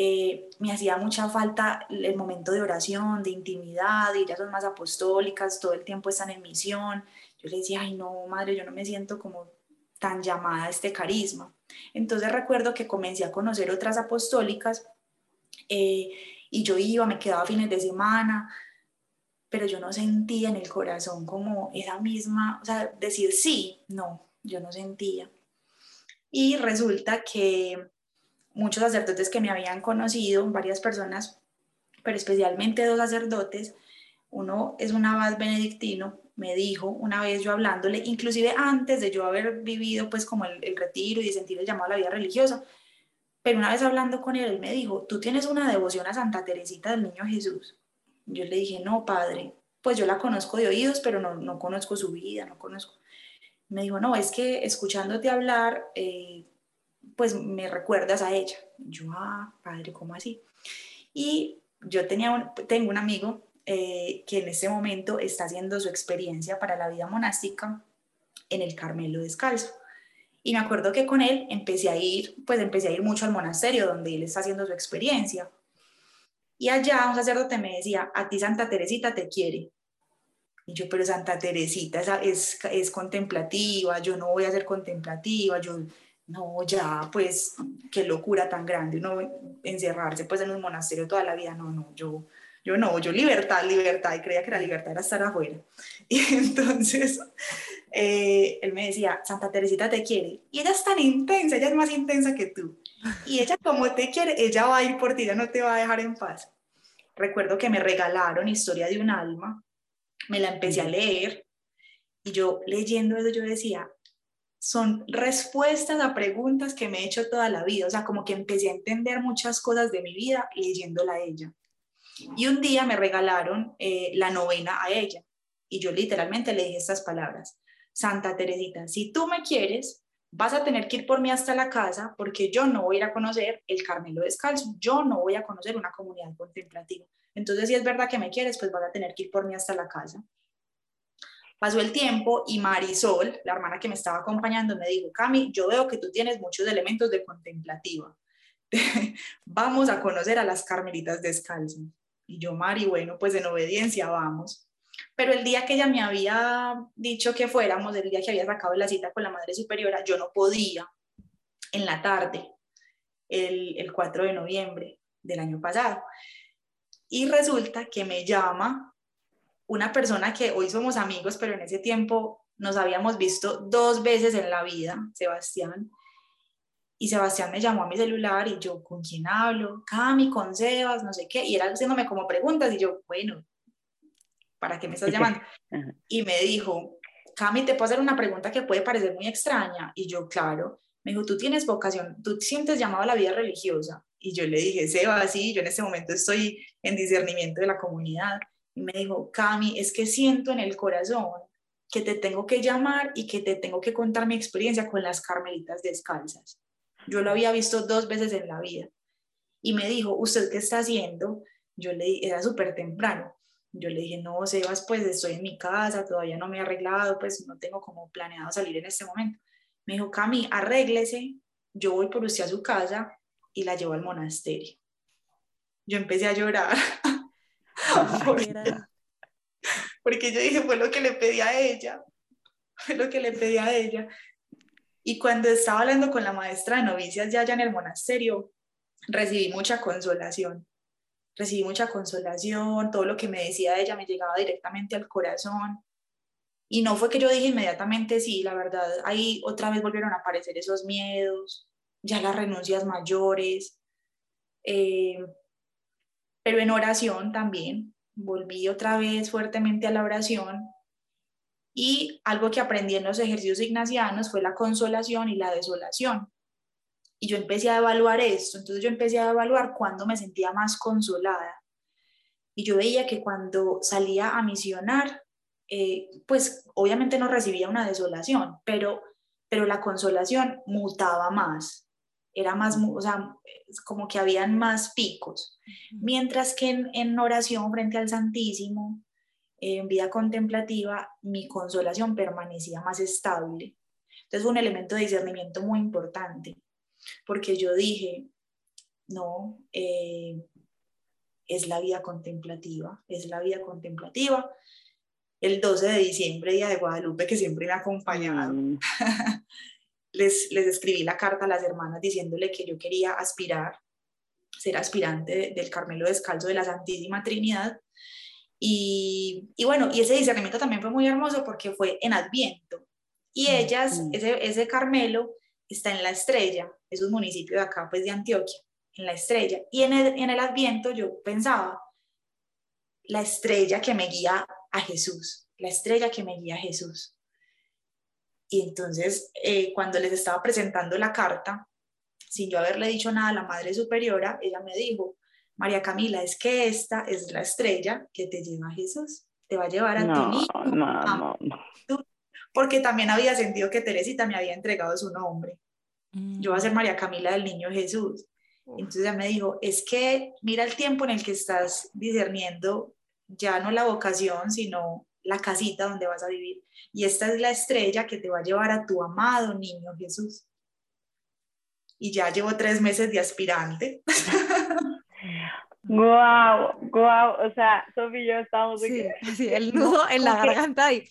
Eh, me hacía mucha falta el momento de oración, de intimidad, y ellas son más apostólicas, todo el tiempo están en misión. Yo le decía, ay no, madre, yo no me siento como tan llamada a este carisma. Entonces recuerdo que comencé a conocer otras apostólicas eh, y yo iba, me quedaba fines de semana, pero yo no sentía en el corazón como esa misma, o sea, decir sí, no, yo no sentía. Y resulta que muchos sacerdotes que me habían conocido, varias personas, pero especialmente dos sacerdotes, uno es un abad benedictino, me dijo una vez yo hablándole, inclusive antes de yo haber vivido pues como el, el retiro y sentir el llamado a la vida religiosa, pero una vez hablando con él, él me dijo, tú tienes una devoción a Santa Teresita del Niño Jesús. Yo le dije, no, padre, pues yo la conozco de oídos, pero no, no conozco su vida, no conozco. Me dijo, no, es que escuchándote hablar, eh, pues me recuerdas a ella. Yo, ah, padre, ¿cómo así? Y yo tenía tengo un amigo eh, que en este momento está haciendo su experiencia para la vida monástica en el Carmelo Descalzo. Y me acuerdo que con él empecé a ir, pues empecé a ir mucho al monasterio donde él está haciendo su experiencia. Y allá un sacerdote me decía, a ti Santa Teresita te quiere. Y yo, pero Santa Teresita es, es, contemplativa, yo no voy a ser contemplativa, yo, no, ya, pues, qué locura tan grande, uno encerrarse pues en un monasterio toda la vida, no, no, yo, yo no, yo libertad, libertad, y creía que la libertad era estar afuera. Y entonces eh, él me decía, Santa Teresita te quiere. Y ella es tan intensa, ella es más intensa que tú. Y ella como te quiere, ella va a ir por ti, ella no te va a dejar en paz. Recuerdo que me regalaron Historia de un alma, me la empecé a leer y yo leyendo eso yo decía, son respuestas a preguntas que me he hecho toda la vida, o sea, como que empecé a entender muchas cosas de mi vida leyéndola a ella. Y un día me regalaron eh, la novena a ella y yo literalmente le dije estas palabras, Santa Teresita, si tú me quieres, vas a tener que ir por mí hasta la casa porque yo no voy a ir a conocer el Carmelo Descalzo, yo no voy a conocer una comunidad contemplativa. Entonces, si es verdad que me quieres, pues vas a tener que ir por mí hasta la casa. Pasó el tiempo y Marisol, la hermana que me estaba acompañando, me dijo, Cami, yo veo que tú tienes muchos elementos de contemplativa. vamos a conocer a las carmelitas descalzas. Y yo, Mari, bueno, pues en obediencia vamos. Pero el día que ella me había dicho que fuéramos, el día que había sacado la cita con la Madre Superiora, yo no podía en la tarde, el, el 4 de noviembre del año pasado. Y resulta que me llama una persona que hoy somos amigos, pero en ese tiempo nos habíamos visto dos veces en la vida, Sebastián. Y Sebastián me llamó a mi celular y yo, ¿con quién hablo? Cami, con Sebas, no sé qué. Y él haciéndome como preguntas y yo, bueno, ¿para qué me estás llamando? Y me dijo, Cami, te puedo hacer una pregunta que puede parecer muy extraña. Y yo, claro, me dijo, tú tienes vocación, tú sientes llamado a la vida religiosa. Y yo le dije, Seba, sí, yo en este momento estoy en discernimiento de la comunidad. y me dijo, Cami, es que siento en el corazón que te tengo que llamar y que te tengo que contar mi experiencia con las carmelitas descalzas. Yo lo había visto dos veces en la vida. Y me dijo, ¿usted qué está haciendo? Yo le dije, era súper temprano. Yo le dije, no, Sebas, pues estoy en mi casa, todavía no me he arreglado, pues no tengo como planeado salir en este momento. Me dijo, Cami, arréglese, yo voy por usted a su casa y la llevo al monasterio. Yo empecé a llorar. porque, yo dije, fue lo que le pedí a ella, fue lo que le pedí a ella. Y cuando estaba hablando con la maestra de novicias ya allá en el monasterio, recibí mucha consolación. Recibí mucha consolación, todo lo que me decía ella me llegaba directamente al corazón. Y no fue que yo dije inmediatamente sí, la verdad, ahí otra vez volvieron a aparecer esos miedos, ya las renuncias mayores, eh, pero en oración también, volví otra vez fuertemente a la oración y algo que aprendí en los ejercicios ignacianos fue la consolación y la desolación. Y yo empecé a evaluar esto, entonces yo empecé a evaluar cuándo me sentía más consolada. Y yo veía que cuando salía a misionar, eh, pues obviamente no recibía una desolación, pero, pero la consolación mutaba más, era más, o sea, como que habían más picos, mientras que en, en oración frente al Santísimo, en vida contemplativa, mi consolación permanecía más estable. Entonces fue un elemento de discernimiento muy importante, porque yo dije, no, eh, es la vida contemplativa, es la vida contemplativa, el 12 de diciembre, Día de Guadalupe, que siempre me ha acompañado, mm. les, les escribí la carta a las hermanas diciéndole que yo quería aspirar, ser aspirante del Carmelo Descalzo de la Santísima Trinidad. Y, y, bueno, y ese discernimiento también fue muy hermoso porque fue en Adviento. Y ellas, mm. ese, ese Carmelo está en la estrella, es un municipio de acá, pues de Antioquia, en la estrella. Y en el, en el Adviento yo pensaba, la estrella que me guía a Jesús, la estrella que me guía a Jesús. Y entonces, eh, cuando les estaba presentando la carta, sin yo haberle dicho nada a la Madre Superiora, ella me dijo, María Camila, es que esta es la estrella que te lleva a Jesús, te va a llevar a tu hijo. No, no, Porque también había sentido que Teresita me había entregado su nombre. Yo voy a ser. María Camila del Niño Jesús. Entonces ella me dijo, es que mira el tiempo en el que estás discerniendo ya no la vocación, sino la casita donde vas a vivir. Y esta es la estrella que te va a llevar a tu amado niño Jesús. Y ya llevo tres meses de aspirante. Guau, guau, o sea, Sofía y yo estamos sí, sí, el nudo en la garganta y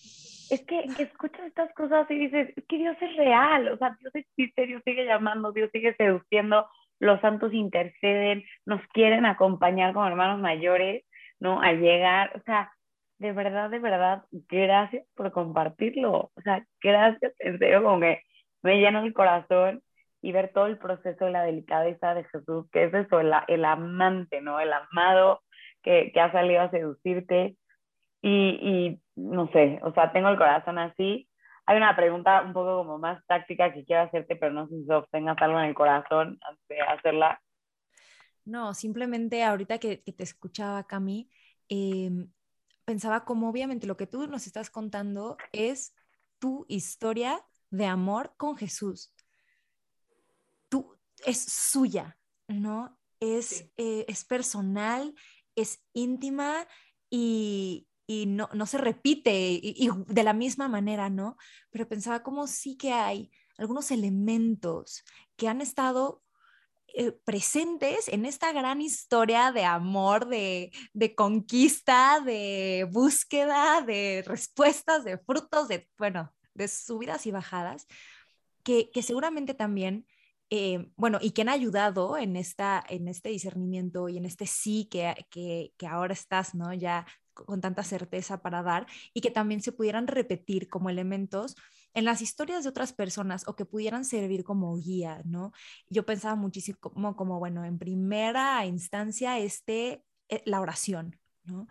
es que, que, escuchas estas cosas y dices, es que Dios es real, o sea, Dios existe, Dios sigue llamando, Dios sigue seduciendo, los santos interceden, nos quieren acompañar como hermanos mayores, ¿no? Al llegar, o sea, de verdad, de verdad, gracias por compartirlo. O sea, gracias, en serio, como que me llena el corazón y ver todo el proceso de la delicadeza de Jesús, que es eso, el, el amante, ¿no? El amado que, que, ha salido a seducirte. Y, y no sé, o sea, tengo el corazón así. Hay una pregunta un poco como más táctica que quiero hacerte, pero no sé si tengas algo en el corazón antes de hacerla. No, simplemente ahorita que, que te escuchaba, Cami, eh, pensaba como obviamente lo que tú nos estás contando es tu historia de amor con Jesús. Es suya, ¿no? Es, eh, es personal, es íntima y, y no, no, se repite y, de la misma manera, ¿no? Pero pensaba como sí que hay algunos elementos que han estado eh, presentes en esta gran historia de amor, de, conquista, de búsqueda, de respuestas, de frutos, de, bueno, de subidas y bajadas, que, seguramente también, eh, bueno, y que han ayudado en, esta, en este discernimiento y en este sí que, que, que ahora estás, ¿no? Ya con tanta certeza para dar y que también se pudieran repetir como elementos en las historias de otras personas o que pudieran servir como guía, ¿no? Yo pensaba muchísimo como, como bueno, en primera instancia, este, eh, la oración, ¿no?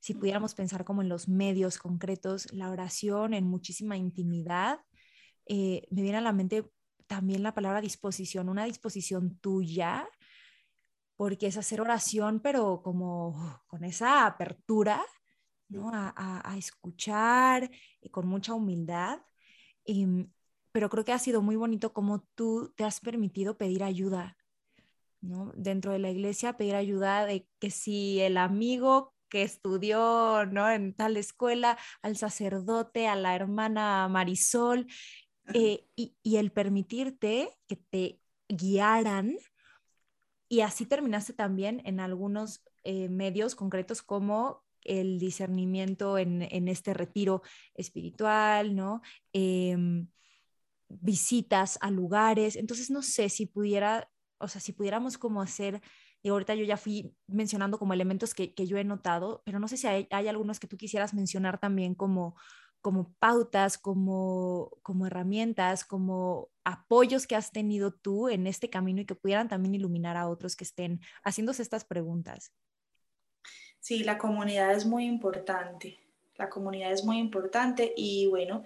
Si pudiéramos pensar como en los medios concretos, la oración en muchísima intimidad, eh, me viene a la mente también la palabra disposición, una disposición tuya, porque es hacer oración, pero como con esa apertura ¿no? A, escuchar eh, con mucha humildad. Em, pero creo que ha sido muy bonito como tú te has permitido pedir ayuda, ¿no? Dentro de la iglesia, pedir ayuda de que si el amigo que estudió, ¿no? En tal escuela, al sacerdote, a la hermana Marisol, eh, y, el permitirte que te guiaran. Y así terminaste también en algunos eh, medios concretos como el discernimiento en, en este retiro espiritual, ¿no? Em, visitas a lugares. Entonces, no sé si pudiera, o sea, si pudiéramos como hacer, y ahorita yo ya fui mencionando como elementos que, que yo he notado, pero no sé si hay, hay, algunos que tú quisieras mencionar también como, como pautas, como, como herramientas, como apoyos que has tenido tú en este camino y que pudieran también iluminar a otros que estén haciéndose estas preguntas. Sí, la comunidad es muy importante. La comunidad es muy importante y bueno,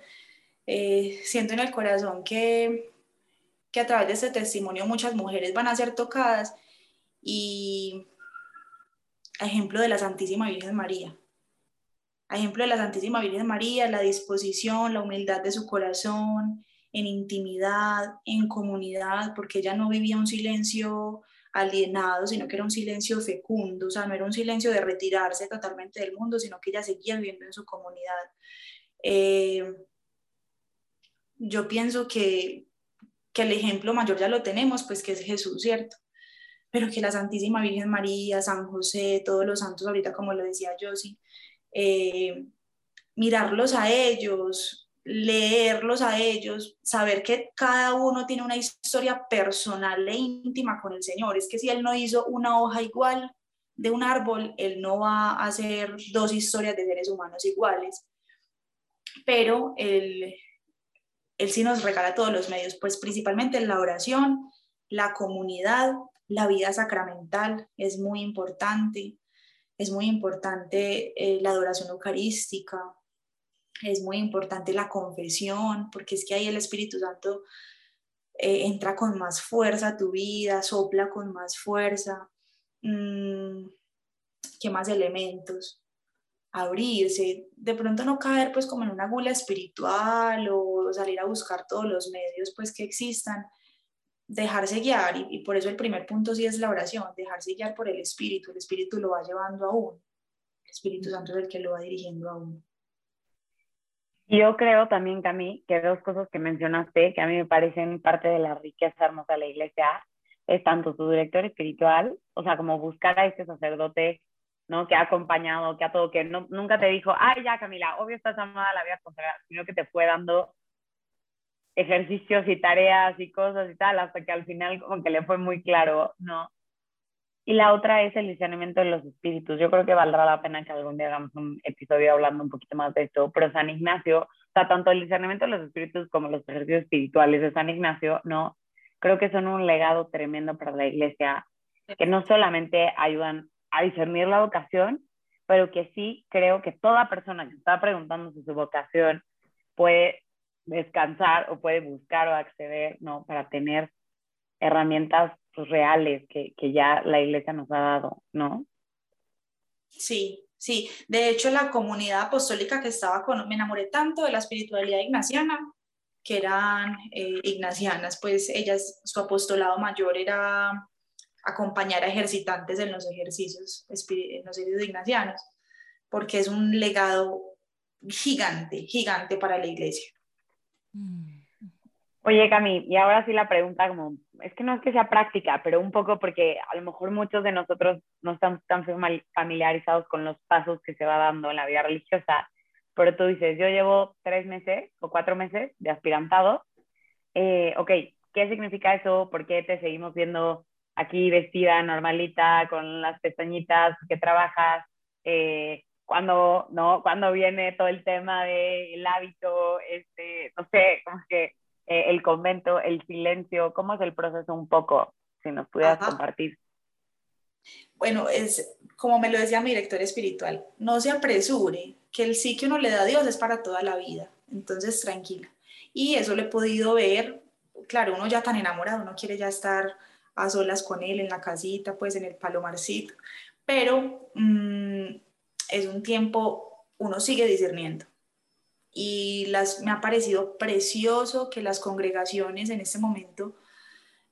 eh, siento en el corazón que, que a través de este testimonio muchas mujeres van a ser tocadas y ejemplo de la Santísima Virgen María. Ejemplo de la Santísima Virgen María, la disposición, la humildad de su corazón, en intimidad, en comunidad, porque ella no vivía un silencio alienado, sino que era un silencio fecundo, o sea, no era un silencio de retirarse totalmente del mundo, sino que ella seguía viviendo en su comunidad. Eh, yo pienso que, que el ejemplo mayor ya lo tenemos, pues que es Jesús, ¿cierto? Pero que la Santísima Virgen María, San José, todos los santos, ahorita como lo decía Josie, eh, mirarlos a ellos, leerlos a ellos, saber que cada uno tiene una historia personal e íntima con el Señor. Es que si Él no hizo una hoja igual de un árbol, Él no va a hacer dos historias de seres humanos iguales. Pero Él, él sí nos regala todos los medios, pues principalmente la oración, la comunidad, la vida sacramental es muy importante, es muy importante eh, la adoración eucarística, es muy importante la confesión, porque es que ahí el Espíritu Santo eh, entra con más fuerza a tu vida, sopla con más fuerza. Mm, ¿Qué más elementos? abrirse, de pronto no caer pues como en una gula espiritual o salir a buscar todos los medios pues que existan, dejarse guiar y, por eso el primer punto sí es la oración, dejarse guiar por el Espíritu, el Espíritu lo va llevando a uno, el Espíritu Santo es el que lo va dirigiendo a uno. Yo creo también, Cami, que dos cosas que mencionaste, que a mí me parecen parte de la riqueza hermosa de la iglesia, es tanto tu director espiritual, o sea, como buscar a ese sacerdote ¿no? Que ha acompañado, que a todo, que no, nunca te dijo, ay, ya Camila, obvio estás amada la vida consagrar, sino que te fue dando ejercicios y tareas y cosas y tal, hasta que al final como que le fue muy claro, ¿no? Y la otra es el discernimiento de los espíritus. Yo creo que valdrá la pena que algún día hagamos un episodio hablando un poquito más de esto, pero San Ignacio, o sea, tanto el discernimiento de los espíritus como los ejercicios espirituales de San Ignacio, ¿no? Creo que son un legado tremendo para la iglesia, que no solamente ayudan a discernir la vocación, pero que sí creo que toda persona que está preguntándose su vocación puede descansar o puede buscar o acceder, ¿no? Para tener herramientas pues, reales que, que ya la iglesia nos ha dado, ¿no? Sí, sí. De hecho, la comunidad apostólica que estaba con, me enamoré tanto de la espiritualidad ignaciana, que eran eh, ignacianas, pues ellas, su apostolado mayor era acompañar a ejercitantes en los ejercicios, en los ejercicios ignacianos, porque es un legado gigante, gigante para la iglesia. Mm. Oye, Cami, y ahora sí la pregunta como, es que no es que sea práctica, pero un poco porque a lo mejor muchos de nosotros no estamos tan familiarizados con los pasos que se va dando en la vida religiosa, pero tú dices, yo llevo tres meses o cuatro meses de aspirantado, eh, ok, ¿qué significa eso? ¿Por qué te seguimos viendo aquí vestida normalita, con las pestañitas que trabajas, eh, cuando, ¿no? Cuando viene todo el tema del hábito, este, no sé, como que eh, el convento, el silencio, ¿cómo es el proceso un poco? Si nos pudieras compartir. Bueno, es como me lo decía mi director espiritual, no se apresure, que el sí que uno le da a Dios es para toda la vida, entonces tranquila. Y eso lo he podido ver, claro, uno ya tan enamorado, uno quiere ya estar a solas con él en la casita, pues en el palomarcito, pero mm, es un tiempo uno sigue discerniendo. Y las, me ha parecido precioso que las congregaciones en este momento,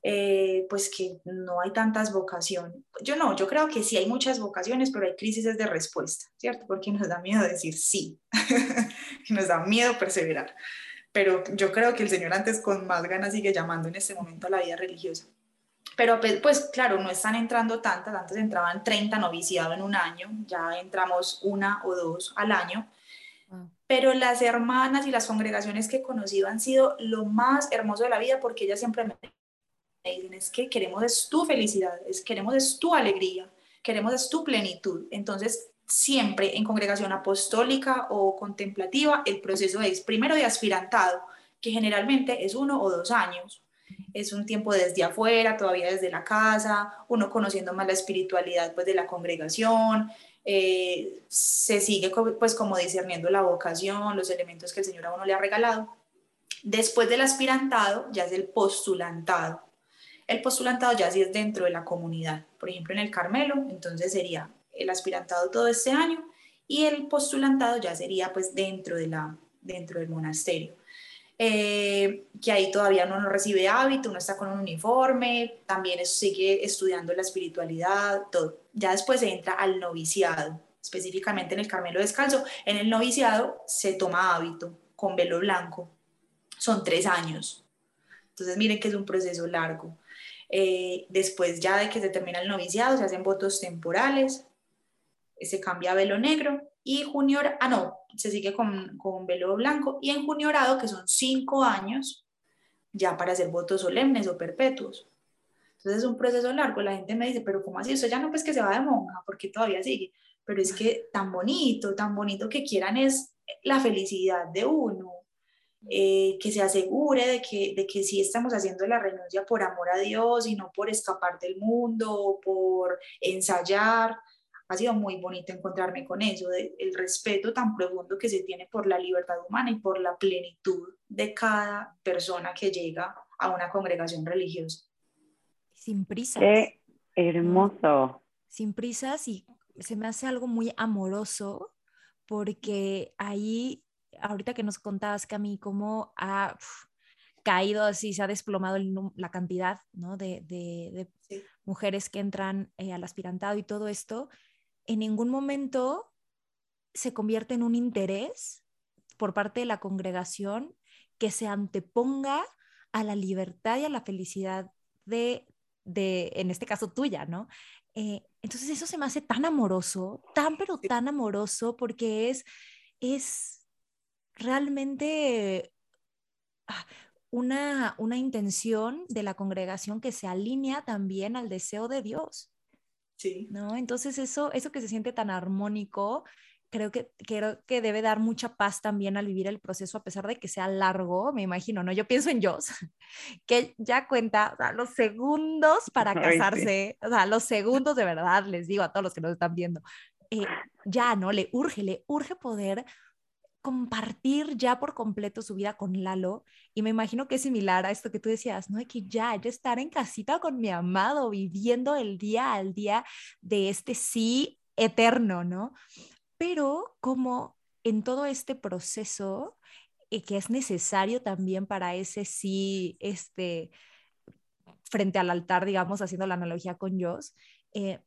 eh, pues que no hay tantas vocaciones. Yo no, yo creo que sí hay muchas vocaciones, pero hay crisis de respuesta, ¿cierto? Porque nos da miedo decir sí, nos da miedo perseverar. Pero yo creo que el Señor antes con más ganas sigue llamando en este momento a la vida religiosa. Pero pues, pues claro, no están entrando tantas, antes entraban 30 noviciados en un año, ya entramos una o dos al año. Pero las hermanas y las congregaciones que he conocido han sido lo más hermoso de la vida porque ellas siempre me dicen, es que queremos es tu felicidad, es, queremos es tu alegría, queremos es tu plenitud. Entonces, siempre en congregación apostólica o contemplativa, el proceso es primero de aspirantado, que generalmente es uno o dos años es un tiempo desde afuera, todavía desde la casa, uno conociendo más la espiritualidad pues de la congregación, eh, se sigue pues como discerniendo la vocación, los elementos que el Señor a uno le ha regalado. Después del aspirantado ya es el postulantado. El postulantado ya sí es dentro de la comunidad. Por ejemplo, en el Carmelo, entonces sería el aspirantado todo este año y el postulantado ya sería pues dentro, de la, dentro del monasterio. Eh, que ahí todavía uno no recibe hábito, uno está con un uniforme, también sigue estudiando la espiritualidad, todo. Ya después se entra al noviciado, específicamente en el Carmelo Descalzo. En el noviciado se toma hábito con velo blanco. Son tres años. Entonces miren que es un proceso largo. Eh, después ya de que se termina el noviciado, se hacen votos temporales, se cambia a velo negro y junior, ah no, se sigue con, con velo blanco y en juniorado, que son cinco años, ya para hacer votos solemnes o perpetuos. Entonces es un proceso largo, la gente me dice, pero ¿cómo así? Eso ya no pues que se va de monja, porque todavía sigue, pero es que tan bonito, tan bonito que quieran es la felicidad de uno, eh, que se asegure de que, de que sí estamos haciendo la renuncia por amor a Dios y no por escapar del mundo, por ensayar, ha sido muy bonito encontrarme con eso, el respeto tan profundo que se tiene por la libertad humana y por la plenitud de cada persona que llega a una congregación religiosa. Sin prisas. Qué hermoso. Sin prisas y se me hace algo muy amoroso porque ahí, ahorita que nos contabas, Cami, cómo ha caído así, se ha desplomado la cantidad ¿no? de, de, mujeres que entran eh, al aspirantado y todo esto, en ningún momento se convierte en un interés por parte de la congregación que se anteponga a la libertad y a la felicidad de, en este caso tuya, ¿no? Eh, entonces eso se me hace tan amoroso, tan pero tan amoroso, porque es, es realmente ah, una, una intención de la congregación que se alinea también al deseo de Dios. Sí. ¿No? Entonces eso, eso que se siente tan armónico, creo que, creo que debe dar mucha paz también al vivir el proceso, a pesar de que sea largo, me imagino, ¿no? Yo pienso en Joss, que ya cuenta los segundos para casarse, o sea, los segundos de verdad, les digo a todos los que nos están viendo, eh, ya, ¿no? Le urge, le urge poder compartir ya por completo su vida con Lalo y me imagino que es similar a esto que tú decías, ¿no? De que ya, ya estar en casita con mi amado, viviendo el día al día de este sí eterno, ¿no? Pero como en todo este proceso eh, que es necesario también para ese sí, este, frente al altar, digamos, haciendo la analogía con Dios, eh,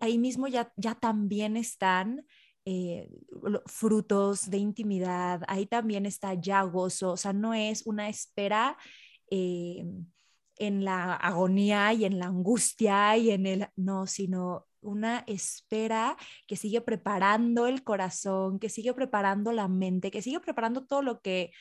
ahí mismo ya, ya también están eh, frutos de intimidad, ahí también está ya gozo, o sea, no es una espera eh, en la agonía y en la angustia y en el, no, sino una espera que sigue preparando el corazón, que sigue preparando la mente, que sigue preparando todo lo que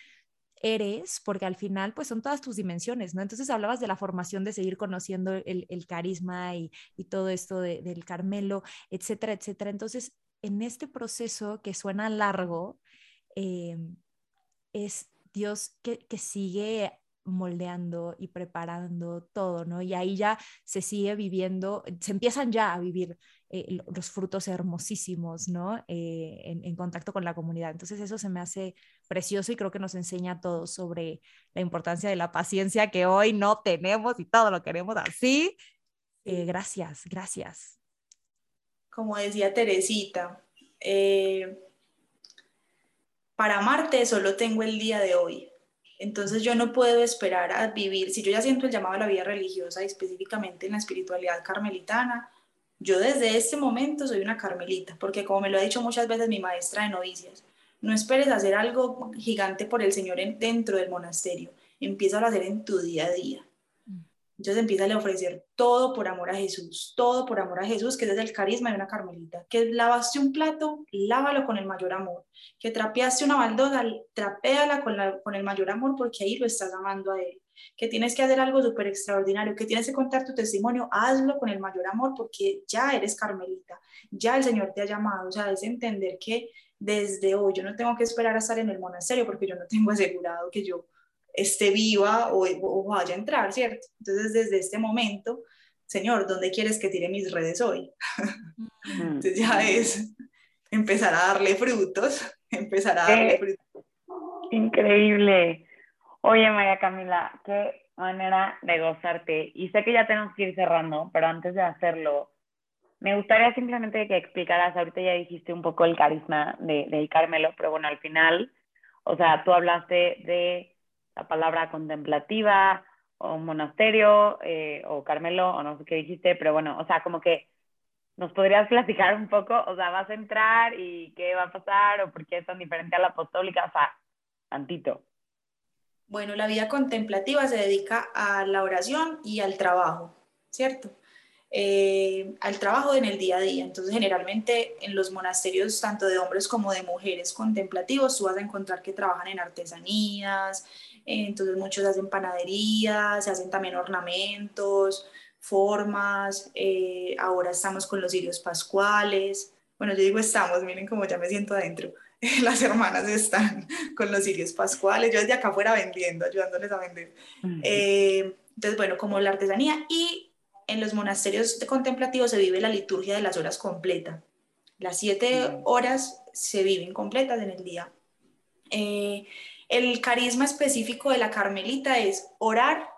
eres, porque al final pues son todas tus dimensiones, ¿no? Entonces hablabas de la formación, de seguir conociendo el, carisma y, todo esto del Carmelo, etcétera, etcétera. Entonces en este proceso que suena largo, eh, es Dios que, sigue moldeando y preparando todo, ¿no? Y ahí ya se sigue viviendo, se empiezan ya a vivir eh, los frutos hermosísimos, ¿no? Eh, en, en, contacto con la comunidad. Entonces eso se me hace precioso y creo que nos enseña a todos sobre la importancia de la paciencia que hoy no tenemos y todo lo queremos así. gracias, gracias como decía Teresita, eh, para amarte solo tengo el día de hoy. Entonces yo no puedo esperar a vivir, si yo ya siento el llamado a la vida religiosa y específicamente en la espiritualidad carmelitana, yo desde este momento soy una carmelita, porque como me lo ha dicho muchas veces mi maestra de novicias, no esperes hacer algo gigante por el Señor dentro del monasterio, empieza a hacer en tu día a día. Entonces empieza a ofrecer todo por amor a Jesús, todo por amor a Jesús, que es el carisma de una carmelita. Que lavaste un plato, lávalo con el mayor amor. Que trapeaste una baldosa, trapéala con, con el mayor amor porque ahí lo estás amando a Él. Que tienes que hacer algo súper extraordinario, que tienes que contar tu testimonio, hazlo con el mayor amor porque ya eres carmelita, ya el Señor te ha llamado. O sea, es entender que desde hoy yo no tengo que esperar a estar en el monasterio porque yo no tengo asegurado que yo esté viva o, vaya a entrar, ¿cierto? Entonces, desde este momento, Señor, ¿dónde quieres que tire mis redes hoy? Entonces ya es empezar a darle frutos, empezar a darle frutos. Increíble. Oye, María Camila, qué manera de gozarte. Y sé que ya tenemos que ir cerrando, pero antes de hacerlo, me gustaría simplemente que explicaras, ahorita ya dijiste un poco el carisma de, de Carmelo, pero bueno, al final, o sea, tú hablaste de la palabra contemplativa o monasterio eh, o Carmelo o no sé qué dijiste, pero bueno, o sea, como que nos podrías platicar un poco, o sea, vas a entrar y qué va a pasar o por qué es tan diferente a la apostólica, o sea, tantito. Bueno, la vida contemplativa se dedica a la oración y al trabajo, ¿cierto? Eh, al trabajo en el día a día. Entonces, generalmente en los monasterios, tanto de hombres como de mujeres contemplativos, tú vas a encontrar que trabajan en artesanías, entonces muchos hacen panadería, se hacen también ornamentos, formas, eh, ahora estamos con los cirios pascuales, bueno, yo digo estamos, miren cómo ya me siento adentro, las hermanas están con los cirios pascuales, yo desde acá fuera vendiendo, ayudándoles a vender. Eh, entonces, bueno, como la artesanía y en los monasterios contemplativos se vive la liturgia de las horas completa. Las siete horas se viven completas en el día. Eh, el carisma específico de la Carmelita es orar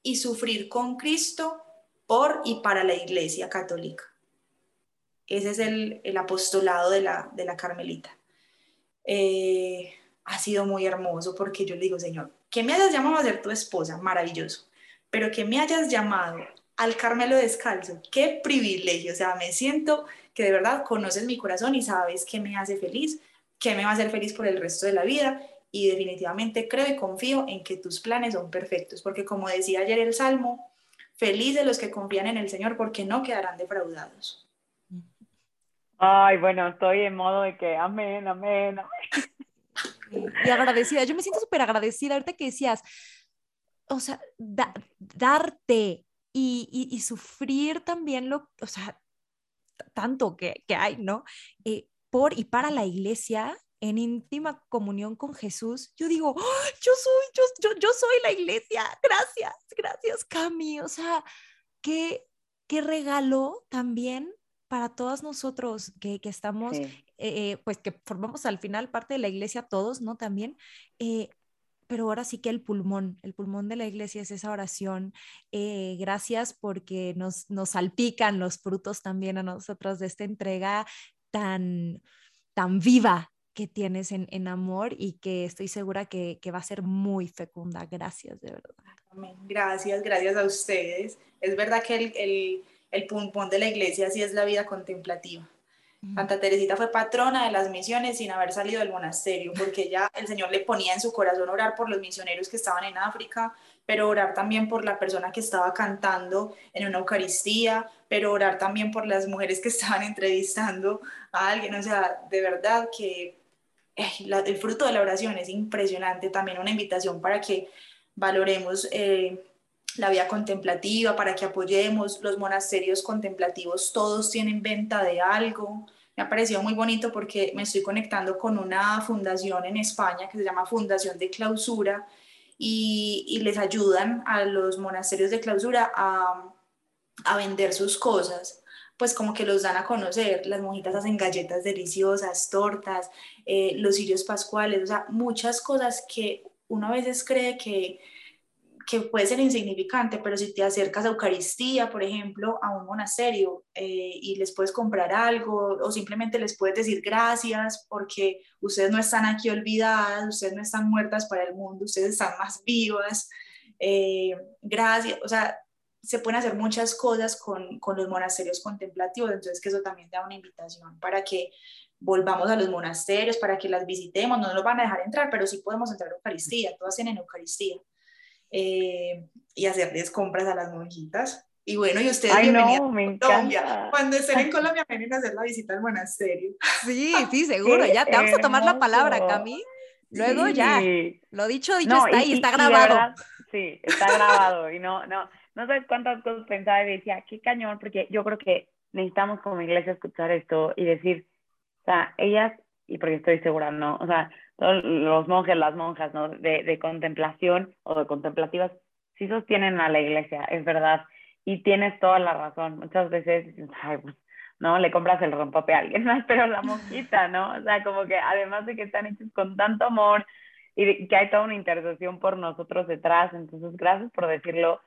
y sufrir con Cristo por y para la Iglesia Católica. Ese es el, apostolado de la, de la Carmelita. Eh, ha sido muy hermoso porque yo le digo, Señor, que me hayas llamado a ser tu esposa, maravilloso, pero que me hayas llamado al Carmelo descalzo, qué privilegio, o sea, me siento que de verdad conoces mi corazón y sabes qué me hace feliz, qué me va a hacer feliz por el resto de la vida y definitivamente creo y confío en que tus planes son perfectos, porque como decía ayer el Salmo, feliz de los que confían en el Señor porque no quedarán defraudados. Ay, bueno, estoy en modo de que amén, amén, amén. Y agradecida, yo me siento súper agradecida ahorita que decías, o sea, darte y, y, sufrir también lo, o sea, tanto que, que hay, ¿no? Eh, por y para la iglesia en íntima comunión con Jesús, yo digo, yo soy, yo, yo, yo, soy la iglesia, gracias, gracias Cami, o sea, qué, qué regalo también para todos nosotros que, que estamos, eh, eh, pues que formamos al final parte de la iglesia todos, ¿no? También, eh, pero ahora sí que el pulmón, el pulmón de la iglesia es esa oración. gracias porque nos, nos salpican los frutos también a nosotros de esta entrega tan, tan viva que tienes en, en amor y que estoy segura que, que, va a ser muy fecunda. Gracias, de verdad. Gracias, gracias a ustedes. Es verdad que el, el, el de la iglesia sí es la vida contemplativa. Santa Teresita fue patrona de las misiones sin haber salido del monasterio, porque ya el Señor le ponía en su corazón orar por los misioneros que estaban en África, pero orar también por la persona que estaba cantando en una Eucaristía, pero orar también por las mujeres que estaban entrevistando a alguien. O sea, de verdad que el fruto de la oración es impresionante, también una invitación para que valoremos eh, la vida contemplativa, para que apoyemos los monasterios contemplativos, todos tienen venta de algo. Me ha parecido muy bonito porque me estoy conectando con una fundación en España que se llama Fundación de Clausura y, y les ayudan a los monasterios de clausura a, a vender sus cosas pues como que los dan a conocer. Las monjitas hacen galletas deliciosas, tortas, eh, los cirios pascuales, o sea, muchas cosas que uno a veces cree que, que puede ser insignificante, pero si te acercas a Eucaristía, por ejemplo, a un monasterio eh, y les puedes comprar algo o simplemente les puedes decir gracias porque ustedes no están aquí olvidadas, ustedes no están muertas para el mundo, ustedes están más vivas, eh, gracias, o sea, se pueden hacer muchas cosas con, con los monasterios contemplativos, entonces que eso también da una invitación para que volvamos a los monasterios, para que las visitemos, no nos van a dejar entrar, pero sí podemos entrar a Eucaristía, todas tienen Eucaristía. Eh, y hacerles compras a las monjitas. Y bueno, y ustedes Ay, bienvenidos no, me a Colombia. encanta. Cuando estén en Colombia, vienen a hacer la visita al monasterio. Sí, sí, seguro. Qué Ya te vamos a tomar la palabra. Cami. Luego Sí. ya, Sí. lo dicho, dicho No, está y- y, está y- y de grabado. verdad, sí, está grabado. Y no, no, no sabes cuántas cosas pensaba y decía, qué cañón, porque yo creo que necesitamos como iglesia escuchar esto y decir, o sea, ellas, y porque estoy segura, ¿no? O sea, todos los monjes, las monjas, ¿no? De, de contemplación o de contemplativas, sí sostienen a la iglesia, es verdad. Y tienes toda la razón. Muchas veces, ay, pues, no, le compras el rompope a alguien más, pero la monjita, ¿no? O sea, como que además de que están hechos con tanto amor y de- que hay toda una intercesión por nosotros detrás, entonces gracias por decirlo.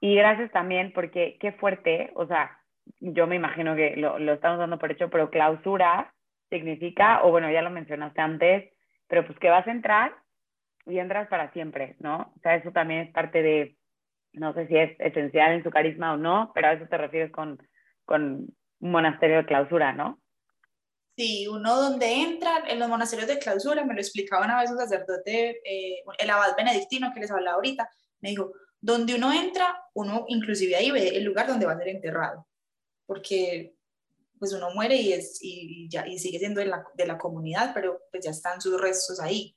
Y gracias también porque qué fuerte, o sea, yo me imagino que lo, lo estamos dando por hecho, pero clausura significa, o bueno, ya lo mencionaste antes, pero pues que vas a entrar y entras para siempre, ¿no? O sea, eso también es parte de, no sé si es esencial en su carisma o no, pero a eso te refieres con, con un monasterio de clausura, ¿no? Sí, uno donde entra en los monasterios de clausura, me lo explicaba una vez un sacerdote, eh, el abad benedictino que les hablaba ahorita, me dijo, donde uno entra, uno inclusive ahí ve el lugar donde va a ser enterrado, porque pues uno muere y, es, y, ya, y sigue siendo de la, de la comunidad, pero pues ya están sus restos ahí.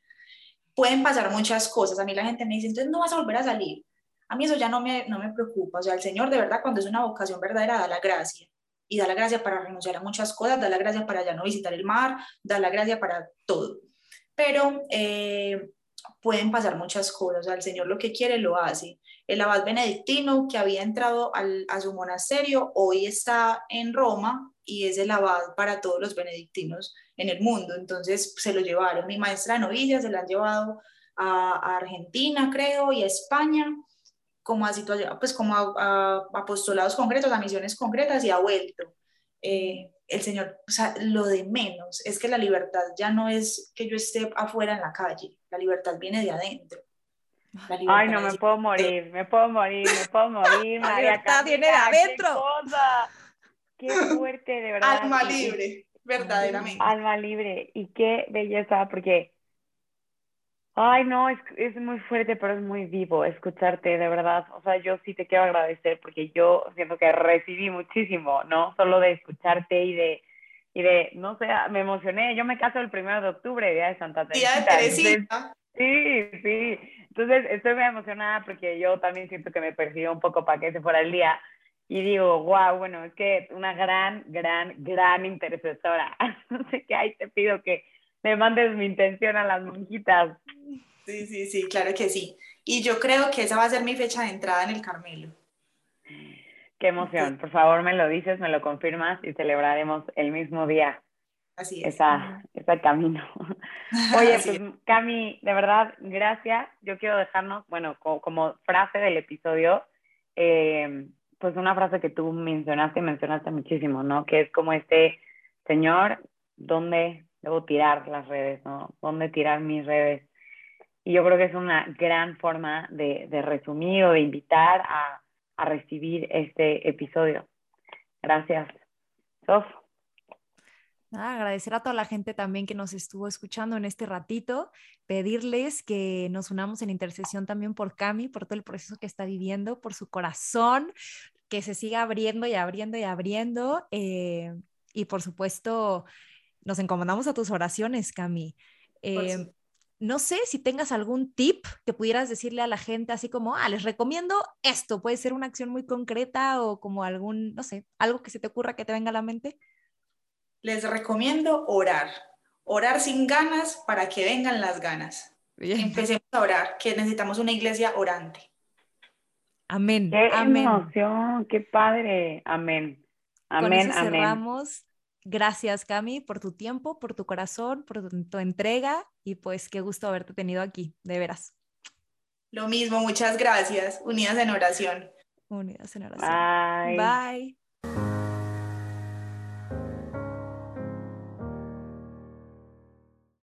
Pueden pasar muchas cosas, a mí la gente me dice, entonces no vas a volver a salir. A mí eso ya no me, no me preocupa, o sea, el Señor de verdad cuando es una vocación verdadera da la gracia y da la gracia para renunciar a muchas cosas, da la gracia para ya no visitar el mar, da la gracia para todo. Pero eh, pueden pasar muchas cosas, o sea, el Señor lo que quiere lo hace. El abad benedictino que había entrado a su monasterio hoy está en Roma y es el abad para todos los benedictinos en el mundo, entonces se lo llevaron. Mi maestra de novilla se la han llevado a, Argentina, creo, y a España como a pues como a, a, apostolados concretos, a misiones concretas y ha vuelto. Eh, el Señor, o sea, lo de menos es que la libertad ya no es que yo esté afuera en la calle, la libertad viene de adentro. Ay, no, me puedo morir, me puedo morir, me puedo morir, La María libertad viene de adentro. Qué fuerte, de verdad. Alma libre, verdaderamente. Alma libre, y qué belleza, porque, ay, no, es, es muy fuerte, pero es muy vivo escucharte, de verdad. O sea, yo sí te quiero agradecer porque yo siento que recibí muchísimo, ¿no? Solo de escucharte y de, y de, no sé, me emocioné. Yo me caso el primero de octubre, día de Santa Día de Teresita. Sí, sí. Entonces estoy muy emocionada porque yo también siento que me persiguió un poco para que se fuera el día. Y digo, wow, bueno, es que una gran, gran, gran intercesora. No sé qué, ahí te pido que le mandes mi intención a las monjitas. Sí, sí, sí, claro que sí. Y yo creo que esa va a ser mi fecha de entrada en el Carmelo. Qué emoción. Por favor, me lo dices, me lo confirmas y celebraremos el mismo día Así es. esa, ese camino. Oye, Así pues Cami, de verdad, gracias. Yo quiero dejarnos, bueno, co- como, frase del episodio, eh, pues una frase que tú mencionaste y mencionaste muchísimo, ¿no? Que es como este, Señor, ¿dónde debo tirar las redes, ¿no? ¿Dónde tirar mis redes? Y yo creo que es una gran forma de, de resumir o de invitar a, a recibir este episodio. Gracias. Sof. Nada, agradecer a toda la gente también que nos estuvo escuchando en este ratito, pedirles que nos unamos en intercesión también por Cami, por todo el proceso que está viviendo, por su corazón, que se siga abriendo y abriendo y abriendo. eh, y por supuesto, nos encomendamos a tus oraciones, Cami. Eh, no sé si tengas algún tip que pudieras decirle a la gente, así como, ah, les recomiendo esto, puede ser una acción muy concreta o como algún, no sé, algo que se te ocurra que te venga a la mente. Les recomiendo orar. Orar sin ganas para que vengan las ganas. Empecemos a orar, que necesitamos una iglesia orante. Amén. Qué Amén. emoción, qué padre. Amén. Con Amén, eso amén. cerramos. Gracias, Cami, por tu tiempo, por tu corazón, por tu, tu entrega y pues qué gusto haberte tenido aquí, de veras. Lo mismo, muchas gracias. Unidas en oración. Unidas en oración. Bye. Bye.